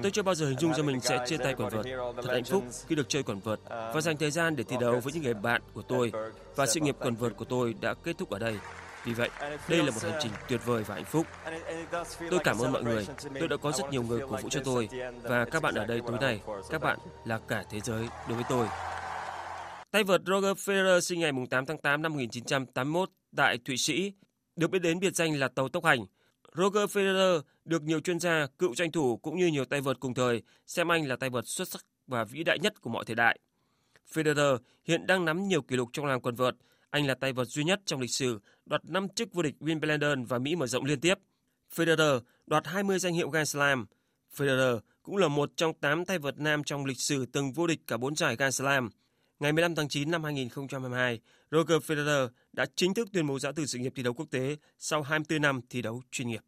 Tôi chưa bao giờ hình dung ra mình sẽ chia tay quần vợt. Thật hạnh phúc khi được chơi quần vợt và dành thời gian để thi đấu với những người bạn của tôi và sự nghiệp quần vợt của tôi đã kết thúc ở đây. Vì vậy, đây là một hành trình tuyệt vời và hạnh phúc. Tôi cảm ơn mọi người. Tôi đã có rất nhiều người cổ vũ cho tôi và các bạn ở đây tối nay, các bạn là cả thế giới đối với tôi. Tay vợt Roger Federer sinh ngày 8 tháng 8 năm 1981 tại Thụy Sĩ, được biết đến biệt danh là tàu tốc hành. Roger Federer được nhiều chuyên gia, cựu tranh thủ cũng như nhiều tay vợt cùng thời xem anh là tay vợt xuất sắc và vĩ đại nhất của mọi thời đại. Federer hiện đang nắm nhiều kỷ lục trong làng quần vợt. Anh là tay vợt duy nhất trong lịch sử đoạt 5 chức vô địch Wimbledon và Mỹ mở rộng liên tiếp. Federer đoạt 20 danh hiệu Grand Slam. Federer cũng là một trong 8 tay vợt nam trong lịch sử từng vô địch cả 4 giải Grand Slam. Ngày 15 tháng 9 năm 2022, Roger Federer đã chính thức tuyên bố giã từ sự nghiệp thi đấu quốc tế sau 24 năm thi đấu chuyên nghiệp.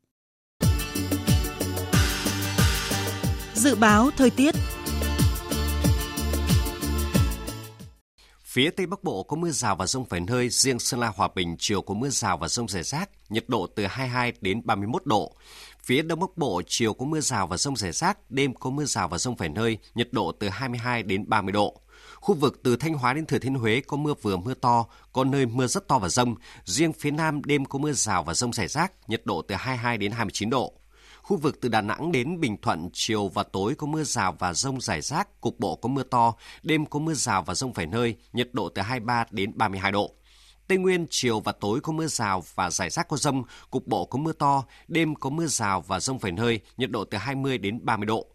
Dự báo thời tiết Phía Tây Bắc Bộ có mưa rào và rông vài nơi, riêng Sơn La Hòa Bình chiều có mưa rào và rông rải rác, nhiệt độ từ 22 đến 31 độ. Phía Đông Bắc Bộ chiều có mưa rào và rông rải rác, đêm có mưa rào và rông vài nơi, nhiệt độ từ 22 đến 30 độ. Khu vực từ Thanh Hóa đến Thừa Thiên Huế có mưa vừa mưa to, có nơi mưa rất to và rông. Riêng phía Nam đêm có mưa rào và rông rải rác, nhiệt độ từ 22 đến 29 độ. Khu vực từ Đà Nẵng đến Bình Thuận, chiều và tối có mưa rào và rông rải rác, cục bộ có mưa to, đêm có mưa rào và rông vài nơi, nhiệt độ từ 23 đến 32 độ. Tây Nguyên chiều và tối có mưa rào và rải rác có rông, cục bộ có mưa to, đêm có mưa rào và rông vài nơi, nhiệt độ từ 20 đến 30 độ.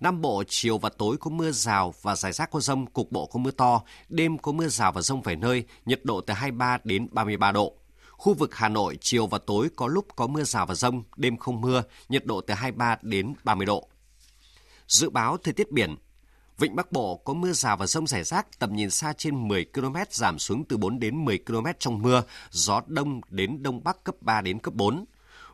Nam Bộ chiều và tối có mưa rào và rải rác có rông, cục bộ có mưa to, đêm có mưa rào và rông vài nơi, nhiệt độ từ 23 đến 33 độ. Khu vực Hà Nội chiều và tối có lúc có mưa rào và rông, đêm không mưa, nhiệt độ từ 23 đến 30 độ. Dự báo thời tiết biển, Vịnh Bắc Bộ có mưa rào và rông rải rác, tầm nhìn xa trên 10 km giảm xuống từ 4 đến 10 km trong mưa, gió đông đến đông bắc cấp 3 đến cấp 4.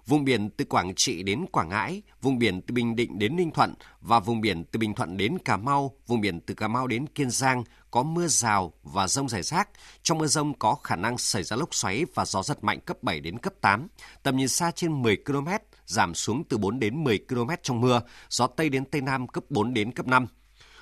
Vùng biển từ Quảng Trị đến Quảng Ngãi, vùng biển từ Bình Định đến Ninh Thuận và vùng biển từ Bình Thuận đến Cà Mau, vùng biển từ Cà Mau đến Kiên Giang có mưa rào và rông rải rác. Trong mưa rông có khả năng xảy ra lốc xoáy và gió giật mạnh cấp 7 đến cấp 8. Tầm nhìn xa trên 10 km, giảm xuống từ 4 đến 10 km trong mưa, gió Tây đến Tây Nam cấp 4 đến cấp 5.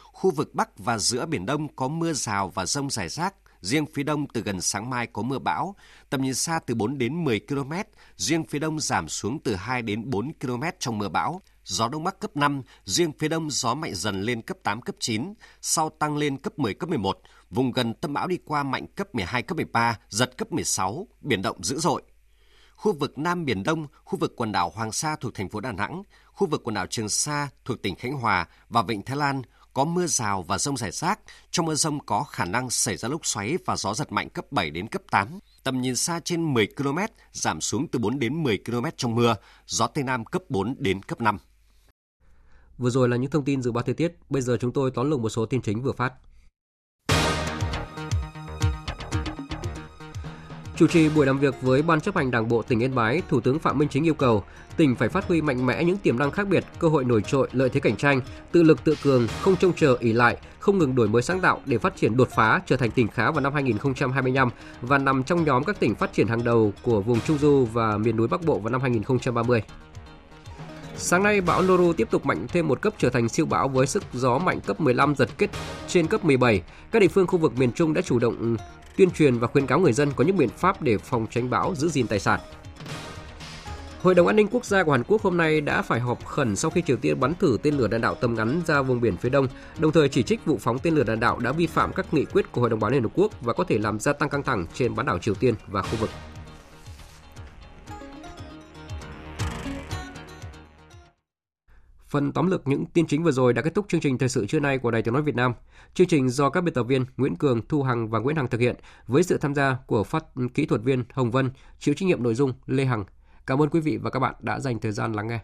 Khu vực Bắc và giữa Biển Đông có mưa rào và rông rải rác, riêng phía đông từ gần sáng mai có mưa bão, tầm nhìn xa từ 4 đến 10 km, riêng phía đông giảm xuống từ 2 đến 4 km trong mưa bão. Gió đông bắc cấp 5, riêng phía đông gió mạnh dần lên cấp 8, cấp 9, sau tăng lên cấp 10, cấp 11. Vùng gần tâm bão đi qua mạnh cấp 12, cấp 13, giật cấp 16, biển động dữ dội. Khu vực Nam Biển Đông, khu vực quần đảo Hoàng Sa thuộc thành phố Đà Nẵng, khu vực quần đảo Trường Sa thuộc tỉnh Khánh Hòa và Vịnh Thái Lan có mưa rào và rông rải rác. Trong mưa rông có khả năng xảy ra lốc xoáy và gió giật mạnh cấp 7 đến cấp 8. Tầm nhìn xa trên 10 km, giảm xuống từ 4 đến 10 km trong mưa, gió Tây Nam cấp 4 đến cấp 5. Vừa rồi là những thông tin dự báo thời tiết, bây giờ chúng tôi tóm lược một số tin chính vừa phát. Chủ trì buổi làm việc với Ban chấp hành Đảng bộ tỉnh Yên Bái, Thủ tướng Phạm Minh Chính yêu cầu tỉnh phải phát huy mạnh mẽ những tiềm năng khác biệt, cơ hội nổi trội, lợi thế cạnh tranh, tự lực tự cường, không trông chờ ỷ lại, không ngừng đổi mới sáng tạo để phát triển đột phá, trở thành tỉnh khá vào năm 2025 và nằm trong nhóm các tỉnh phát triển hàng đầu của vùng Trung Du và miền núi Bắc Bộ vào năm 2030. Sáng nay, bão Noru tiếp tục mạnh thêm một cấp trở thành siêu bão với sức gió mạnh cấp 15 giật kết trên cấp 17. Các địa phương khu vực miền Trung đã chủ động tuyên truyền và khuyến cáo người dân có những biện pháp để phòng tránh bão, giữ gìn tài sản. Hội đồng An ninh Quốc gia của Hàn Quốc hôm nay đã phải họp khẩn sau khi Triều Tiên bắn thử tên lửa đạn đạo tầm ngắn ra vùng biển phía đông, đồng thời chỉ trích vụ phóng tên lửa đạn đạo đã vi phạm các nghị quyết của Hội đồng Bảo an Liên Hợp Quốc và có thể làm gia tăng căng thẳng trên bán đảo Triều Tiên và khu vực. Phần tóm lược những tin chính vừa rồi đã kết thúc chương trình thời sự trưa nay của Đài Tiếng nói Việt Nam. Chương trình do các biên tập viên Nguyễn Cường, Thu Hằng và Nguyễn Hằng thực hiện với sự tham gia của phát kỹ thuật viên Hồng Vân, chịu trách nhiệm nội dung Lê Hằng. Cảm ơn quý vị và các bạn đã dành thời gian lắng nghe.